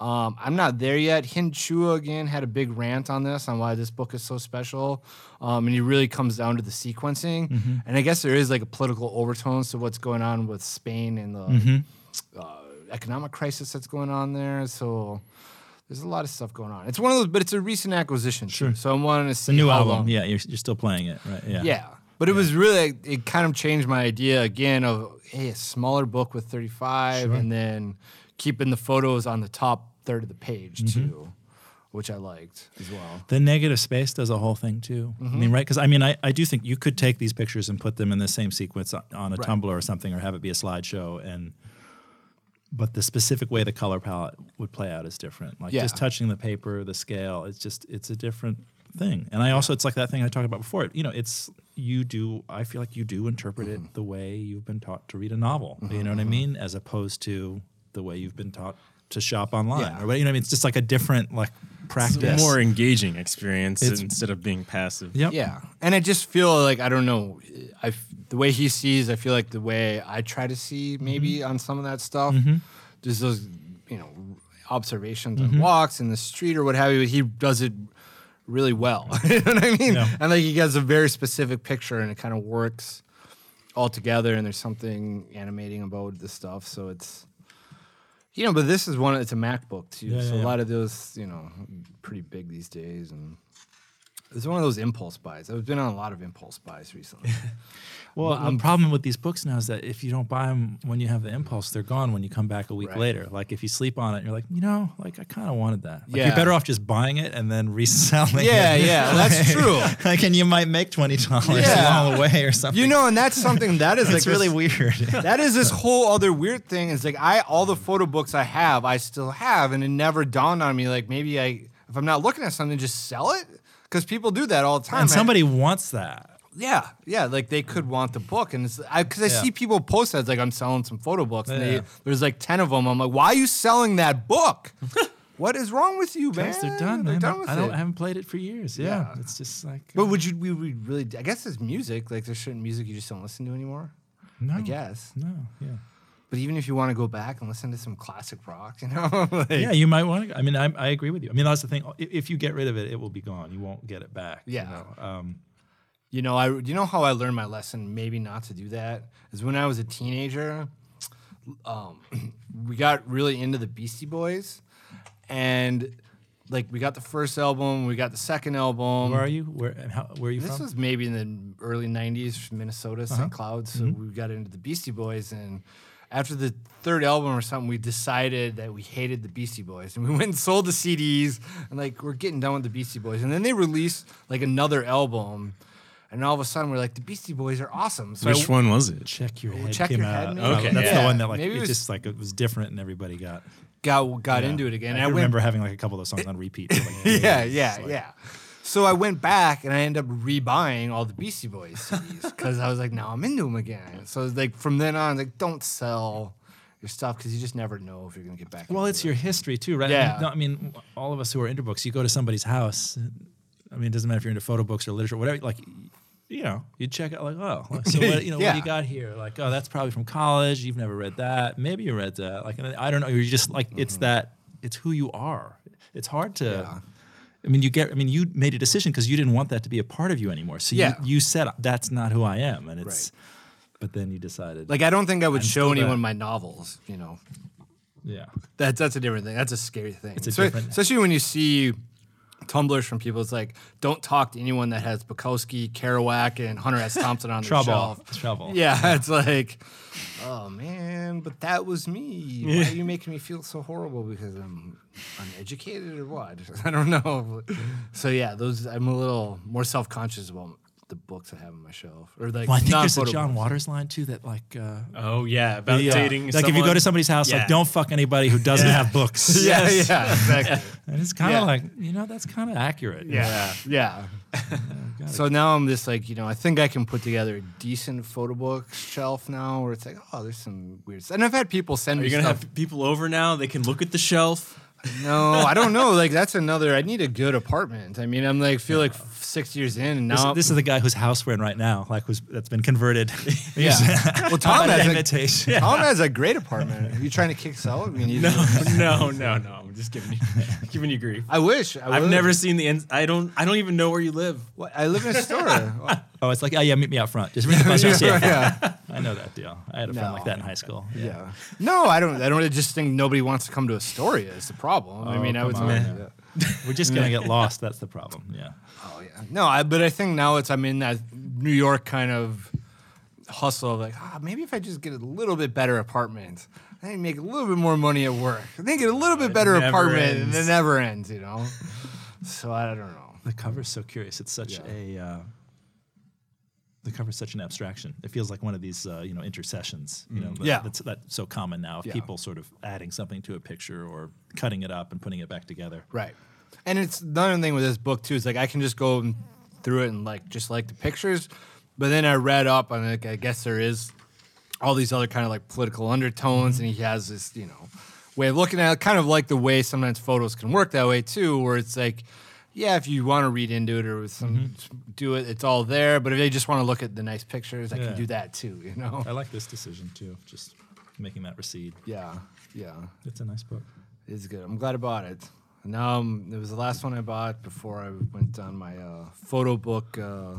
Speaker 2: Um, I'm not there yet. Hin Chua again had a big rant on this on why this book is so special, um, and he really comes down to the sequencing. And I guess there is like a political overtones to what's going on with Spain and the uh, economic crisis that's going on there. So there's a lot of stuff going on. It's one of those, but it's a recent acquisition. Sure. So I'm wanting to see
Speaker 1: The new album.
Speaker 2: long-
Speaker 1: Yeah, you're, you're still playing it, right? Yeah.
Speaker 2: Yeah. But it was really, it kind of changed my idea again of, hey, a smaller book with 35 and then keeping the photos on the top third of the page
Speaker 1: Mm-hmm.
Speaker 2: too, which I liked as well.
Speaker 1: The negative space does a whole thing too. I
Speaker 2: Mm-hmm.
Speaker 1: mean, right? Because I mean, I, I do think you could take these pictures and put them in the same sequence on, on a
Speaker 2: Right.
Speaker 1: Tumblr or something, or have it be a slideshow. And but the specific way the color palette would play out is different. Like just touching the paper, the scale, it's just it's a different thing. And I also it's like that thing I talked about before. You know, it's you do. I feel like you do interpret
Speaker 2: Mm-hmm.
Speaker 1: it the way you've been taught to read a novel. You know what I mean? As opposed to the way you've been taught to shop online
Speaker 2: Yeah.
Speaker 1: or what you know. what I mean, it's just like a different like practice.
Speaker 4: It's a more engaging experience
Speaker 1: It's-
Speaker 4: instead of being passive.
Speaker 1: Yep.
Speaker 2: Yeah, and I just feel like I don't know. I f- the way he sees, I feel like the way I try to see maybe
Speaker 1: Mm-hmm.
Speaker 2: on some of that stuff. Just those, you know, observations
Speaker 1: Mm-hmm.
Speaker 2: on walks in the street or what have you. He does it really well. you know what I mean?
Speaker 1: Yeah.
Speaker 2: And like he gets a very specific picture, and it kind of works all together. And there's something animating about the stuff, so it's. You know, but this is one. It's a MACK book too,
Speaker 1: Yeah,
Speaker 2: so
Speaker 1: yeah,
Speaker 2: a lot of those, you know, pretty big these days, and it's one of those impulse buys. I've been on a lot of impulse buys recently.
Speaker 1: Well, the problem with these books now is that if you don't buy them when you have the impulse, they're gone when you come back a week
Speaker 2: Right.
Speaker 1: later. Like if you sleep on it, you're like, you know, like I kind of wanted that. Like
Speaker 2: Yeah.
Speaker 1: You're better off just buying it and then reselling
Speaker 2: Yeah,
Speaker 1: it.
Speaker 2: yeah, that's true.
Speaker 1: like, and you might make twenty dollars
Speaker 2: Yeah.
Speaker 1: along the way or something.
Speaker 2: you know, and that's something that is like
Speaker 1: really
Speaker 2: this,
Speaker 1: weird.
Speaker 2: That is this whole other weird thing. Is like I all the photo books I have, I still have, and it never dawned on me like maybe I if I'm not looking at something, just sell it because people do that all the time.
Speaker 1: and
Speaker 2: I-
Speaker 1: somebody wants that.
Speaker 2: Yeah, yeah, like they could want the book, and it's I because I
Speaker 1: Yeah.
Speaker 2: see people post that it's like I'm selling some photo books, and
Speaker 1: Yeah.
Speaker 2: they, there's like ten of them. I'm like, why are you selling that book? what is wrong with you, man?
Speaker 1: They're done,
Speaker 2: They're
Speaker 1: man.
Speaker 2: done with
Speaker 1: I don't.
Speaker 2: it.
Speaker 1: I haven't played it for years. Yeah,
Speaker 2: Yeah.
Speaker 1: it's just like.
Speaker 2: But would you? We would really. I guess it's music. Like there's certain music you just don't listen to anymore.
Speaker 1: no,
Speaker 2: I guess.
Speaker 1: no, yeah.
Speaker 2: But even if you want to go back and listen to some classic rock, you know, like,
Speaker 1: Yeah, you might want to. I mean, I, I agree with you. I mean, that's the thing. If you get rid of it, it will be gone. You won't get it back. you
Speaker 2: Yeah.
Speaker 1: know? Um,
Speaker 2: You know, I you know how I learned my lesson maybe not to do that is when I was a teenager. Um, we got really into the Beastie Boys, and like we got the first album, we got the second album.
Speaker 1: where are you? Where? And how, where are you
Speaker 2: This
Speaker 1: from? Uh-huh.
Speaker 2: was maybe in the early '90s, from Minnesota, St. Cloud. So
Speaker 1: Mm-hmm.
Speaker 2: we got into the Beastie Boys, and after the third album or something, we decided that we hated the Beastie Boys, and we went and sold the CDs, and like we're getting done with the Beastie Boys, and then they released like another album, and all of a sudden we're like, the Beastie Boys are awesome. So
Speaker 4: Which
Speaker 2: I,
Speaker 4: one was it?
Speaker 1: Check your head.
Speaker 2: Check
Speaker 1: came
Speaker 2: Your
Speaker 1: out.
Speaker 2: Head,
Speaker 4: maybe?
Speaker 1: that's
Speaker 2: Yeah.
Speaker 1: the one that like
Speaker 2: Maybe
Speaker 1: it,
Speaker 2: it was-
Speaker 1: just like it was different and everybody got.
Speaker 2: got got
Speaker 1: yeah.
Speaker 2: into it again.
Speaker 1: I,
Speaker 2: and I
Speaker 1: can
Speaker 2: went
Speaker 1: remember having like a couple of those songs on repeat. like,
Speaker 2: yeah, yeah,
Speaker 1: like-
Speaker 2: yeah. So I went back and I ended up rebuying all the Beastie Boys CDs because I was like, now I'm into them again. So like from then on, like don't sell your stuff because you just never know if you're gonna get back.
Speaker 1: Well, it's
Speaker 2: it.
Speaker 1: your history too, right?
Speaker 2: Yeah.
Speaker 1: No, I mean, all of us who are into books, you go to somebody's house. I mean, it doesn't matter if you're into photo books or literature, or whatever. Like, you know, you check out like, oh, so what, you know, what do you got here? Like, oh, that's probably from college. You've never read that. Maybe you read that. Like, I don't know. You're just like, it's mm-hmm. that. It's who you are. It's hard to.
Speaker 2: Yeah.
Speaker 1: I mean, you get. I mean, you made a decision because you didn't want that to be a part of you anymore. So
Speaker 2: Yeah.
Speaker 1: you, you said that's not who I am, and it's. Right. But then you decided,
Speaker 2: like I don't think I would
Speaker 1: I'm
Speaker 2: show anyone
Speaker 1: that.
Speaker 2: my novels. You know,
Speaker 1: yeah,
Speaker 2: that's that's a different thing. That's a scary thing.
Speaker 1: It's a
Speaker 2: So-
Speaker 1: different-
Speaker 2: especially when you see. Tumblrs from people. It's like don't talk to anyone that has Bukowski, Kerouac, and Hunter S. Thompson on their shelf.
Speaker 1: trouble.
Speaker 2: Yeah, it's like, oh man, but that was me. Why are you making me feel so horrible because I'm uneducated or what? I don't know. So yeah, those I'm a little more self conscious about the books I have on my shelf or like.
Speaker 1: Well, I think there's a John
Speaker 2: books.
Speaker 1: Waters line too that like. Uh,
Speaker 4: Oh yeah, about
Speaker 1: Yeah.
Speaker 4: dating.
Speaker 1: Like if you go to somebody's house,
Speaker 4: Yeah.
Speaker 1: like don't fuck anybody who doesn't have books.
Speaker 2: Yeah,
Speaker 4: Yes.
Speaker 2: yeah, exactly.
Speaker 1: And it's kind of
Speaker 2: Yeah.
Speaker 1: like, you know, that's kind of accurate.
Speaker 2: Yeah, yeah. so now I'm just like, you know, I think I can put together a decent photo book shelf now, where it's like, oh, there's some weird. Stuff. And I've had people send
Speaker 4: Are
Speaker 2: me
Speaker 4: you gonna
Speaker 2: stuff.
Speaker 4: have people over now? They can look at the shelf.
Speaker 2: No, I don't know. Like that's another. I need a good apartment. I mean, I'm like feel like six years in, and now
Speaker 1: this is the guy whose house we're in right now, like who's that's been converted.
Speaker 2: yeah. well, Tom
Speaker 1: By
Speaker 2: has a,
Speaker 1: invitation.
Speaker 2: Tom has a great apartment. Are you trying to kick us out? I mean,
Speaker 4: No, no, no, no. I'm just giving you, giving you grief.
Speaker 2: I wish. I
Speaker 4: I've
Speaker 2: would.
Speaker 4: never seen the. Ins- I don't. I don't even know where you live.
Speaker 2: What, I live in a store.
Speaker 1: Oh, it's like, oh yeah, meet me out front. Just ring the bus. You.
Speaker 2: yeah.
Speaker 1: I know that deal. I had a friend
Speaker 2: No.
Speaker 1: like that in high school. Yeah.
Speaker 2: yeah. No, I don't. I don't. I just think nobody wants to come to Astoria. Is the problem. I
Speaker 1: Oh,
Speaker 2: mean, I
Speaker 1: come
Speaker 2: would.
Speaker 1: on.
Speaker 2: yeah.
Speaker 1: We're just gonna get lost. That's the problem. Yeah.
Speaker 2: Oh yeah. No, I, but I think now it's I'm in that New York kind of hustle of like, ah, maybe if I just get a little bit better apartment, I can make a little bit more money at work. I think get a little bit better
Speaker 4: never
Speaker 2: apartment and it never ends, you know. so I don't know.
Speaker 1: The cover's so curious. It's such
Speaker 2: Yeah.
Speaker 1: a. Uh, the cover is such an abstraction. It feels like one of these, uh, you know, intercessions. You know, that-
Speaker 2: Yeah.
Speaker 1: that's that's so common now. Of
Speaker 2: Yeah.
Speaker 1: people sort of adding something to a picture or cutting it up and putting it back together.
Speaker 2: Right. And it's another thing with this book too is like I can just go through it and like just like the pictures, but then I read up and like I guess there is all these other kind of like political undertones, and he has this you know way of looking at it. Kind of like the way sometimes photos can work that way too, where it's like, yeah, if you want to read into it or with some do it, it's all there. But if they just want to look at the nice pictures, I
Speaker 1: Yeah.
Speaker 2: can do that too. You know?
Speaker 1: I like this decision too, just making that recede.
Speaker 2: Yeah, yeah.
Speaker 1: It's a nice book.
Speaker 2: It's good. I'm glad I bought it. Now um, it was the last one I bought before I went on my uh, photo book uh,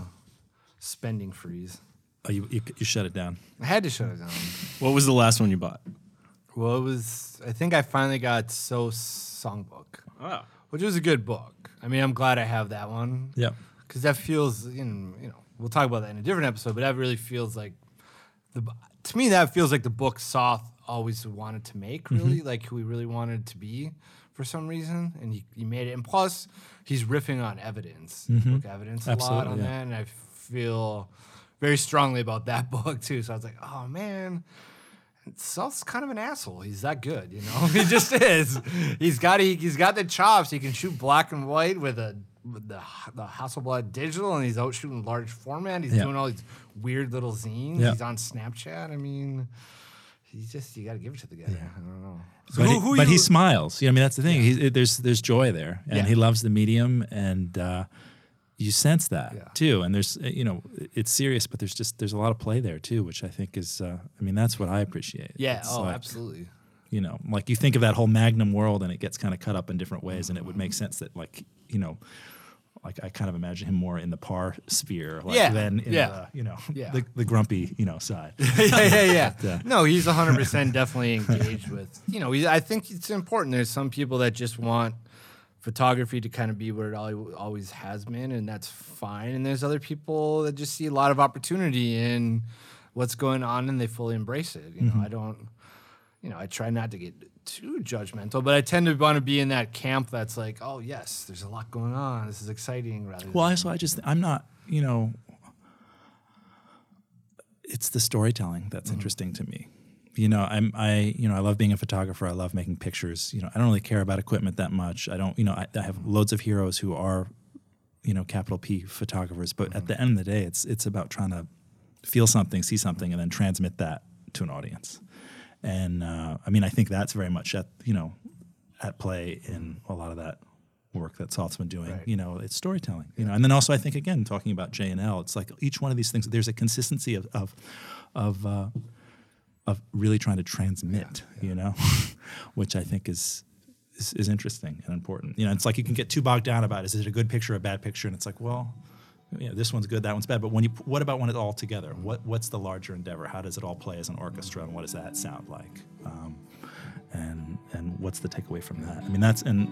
Speaker 2: spending freeze.
Speaker 1: Oh, you, you, you shut it down.
Speaker 2: I had to shut it down.
Speaker 4: What was the last one you bought?
Speaker 2: well, it was. I think I finally got Soth Songbook,
Speaker 4: Oh.
Speaker 2: Which was a good book. I mean, I'm glad I have that one.
Speaker 1: Yep.
Speaker 2: because that feels know, you know we'll talk about that in a different episode but that really feels like the to me that feels like the book Soth always wanted to make mm-hmm. really like who he really wanted to be for some reason and he, he made it and plus he's riffing on evidence mm-hmm. book evidence a lot on
Speaker 1: yeah.
Speaker 2: that and I feel very strongly about that book too so I was like oh man Soth's kind of an asshole. He's that good, you know. he just is. He's got he, he's got the chops. He can shoot black and white with a with the the Hasselblad digital, and he's out shooting large format. He's
Speaker 1: Yeah.
Speaker 2: doing all these weird little zines.
Speaker 1: Yeah.
Speaker 2: He's on Snapchat. I mean, he's just you got to give it to the guy. I don't know. So
Speaker 1: but
Speaker 2: who-
Speaker 1: he,
Speaker 2: who
Speaker 1: but
Speaker 2: you-
Speaker 1: he smiles. Yeah, I mean that's the thing. He, there's there's joy there, and
Speaker 2: Yeah.
Speaker 1: he loves the medium, and uh, you sense that
Speaker 2: Yeah.
Speaker 1: too. And there's uh, you know it's serious, but there's just there's a lot of play there too, which I think is. Uh, I mean that's what I appreciate.
Speaker 2: Yeah.
Speaker 1: It's
Speaker 2: oh,
Speaker 1: like,
Speaker 2: absolutely.
Speaker 1: You know, like you think of that whole Magnum world, and it gets kind of cut up in different ways, and it would make sense that like you know. Like I kind of imagine him more in the Parr sphere, like
Speaker 2: Yeah,
Speaker 1: than in
Speaker 2: yeah,
Speaker 1: the you know
Speaker 2: yeah.
Speaker 1: the, the grumpy you know side.
Speaker 2: yeah, yeah, yeah.
Speaker 1: But, uh,
Speaker 2: no, he's 100% definitely engaged with, you know, he, I think it's important. There's some people that just want photography to kind of be where it always has been, and that's fine. And there's other people that just see a lot of opportunity in what's going on and they fully embrace it. You know, mm-hmm. I don't, you know, I try not to get too judgmental, but I tend to want to be in that camp that's like, oh, yes, there's a lot going on. This is exciting rather
Speaker 1: Well, I so I just I'm not you know. It's the storytelling that's mm-hmm. interesting to me. You know, I'm I you know I love being a photographer. I love making pictures. You know, I don't really care about equipment that much. I don't you know I, I have loads of heroes who are, you know, capital P photographers. But at the end of the day, it's it's about trying to feel something, see something, and then transmit that to an audience. And uh, I mean, I think that's very much at you know at play in a lot of that work that Soth's been doing.
Speaker 2: Right.
Speaker 1: You know, it's storytelling. You know, and then also I think again talking about J and L, it's like each one of these things. There's a consistency of of of, uh, of really trying to transmit. You know, which I think is. Is, is interesting and important. You know, it's like you can get too bogged down about is it a good picture or a bad picture, and it's like, well, you know, this one's good, that one's bad. But when you, what about when it's all together? What what's the larger endeavor? How does it all play as an orchestra, and what does that sound like? Um, and and what's the takeaway from that? I mean, that's and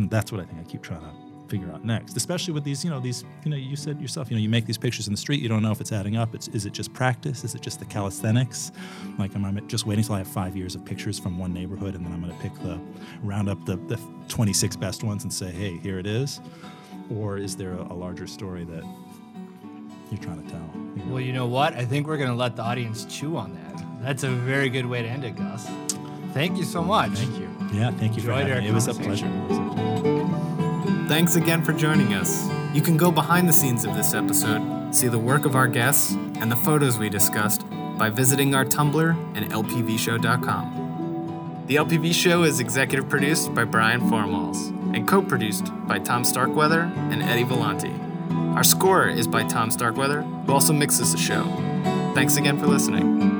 Speaker 1: know, that's what I think I keep trying to figure out next. Especially with these, you know, these, you know, you said yourself, you know, you make these pictures in the street, you don't know if it's adding up. It's is it just practice? Is it just the calisthenics? Like, am I just waiting till I have five years of pictures from one neighborhood, and then I'm going to pick the round up the the 26 best ones and say, hey, here it is? Or is there a, a larger story that you're trying to tell? you know?
Speaker 2: Well, you know what? I think we're going to let the audience chew on that. That's a very good way to end it, Gus. Thank you so much.
Speaker 4: Thank you.
Speaker 1: Yeah, thank you for having me. It was a pleasure.
Speaker 3: Thanks again for joining us. You can go behind the scenes of this episode, see the work of our guests, and the photos we discussed by visiting our Tumblr and lpvshow.com. The LPV Show is executive produced by Brian Formhals and co produced by Tom Starkweather and Eddie Volante. Our score is by Tom Starkweather, who also mixes the show. Thanks again for listening.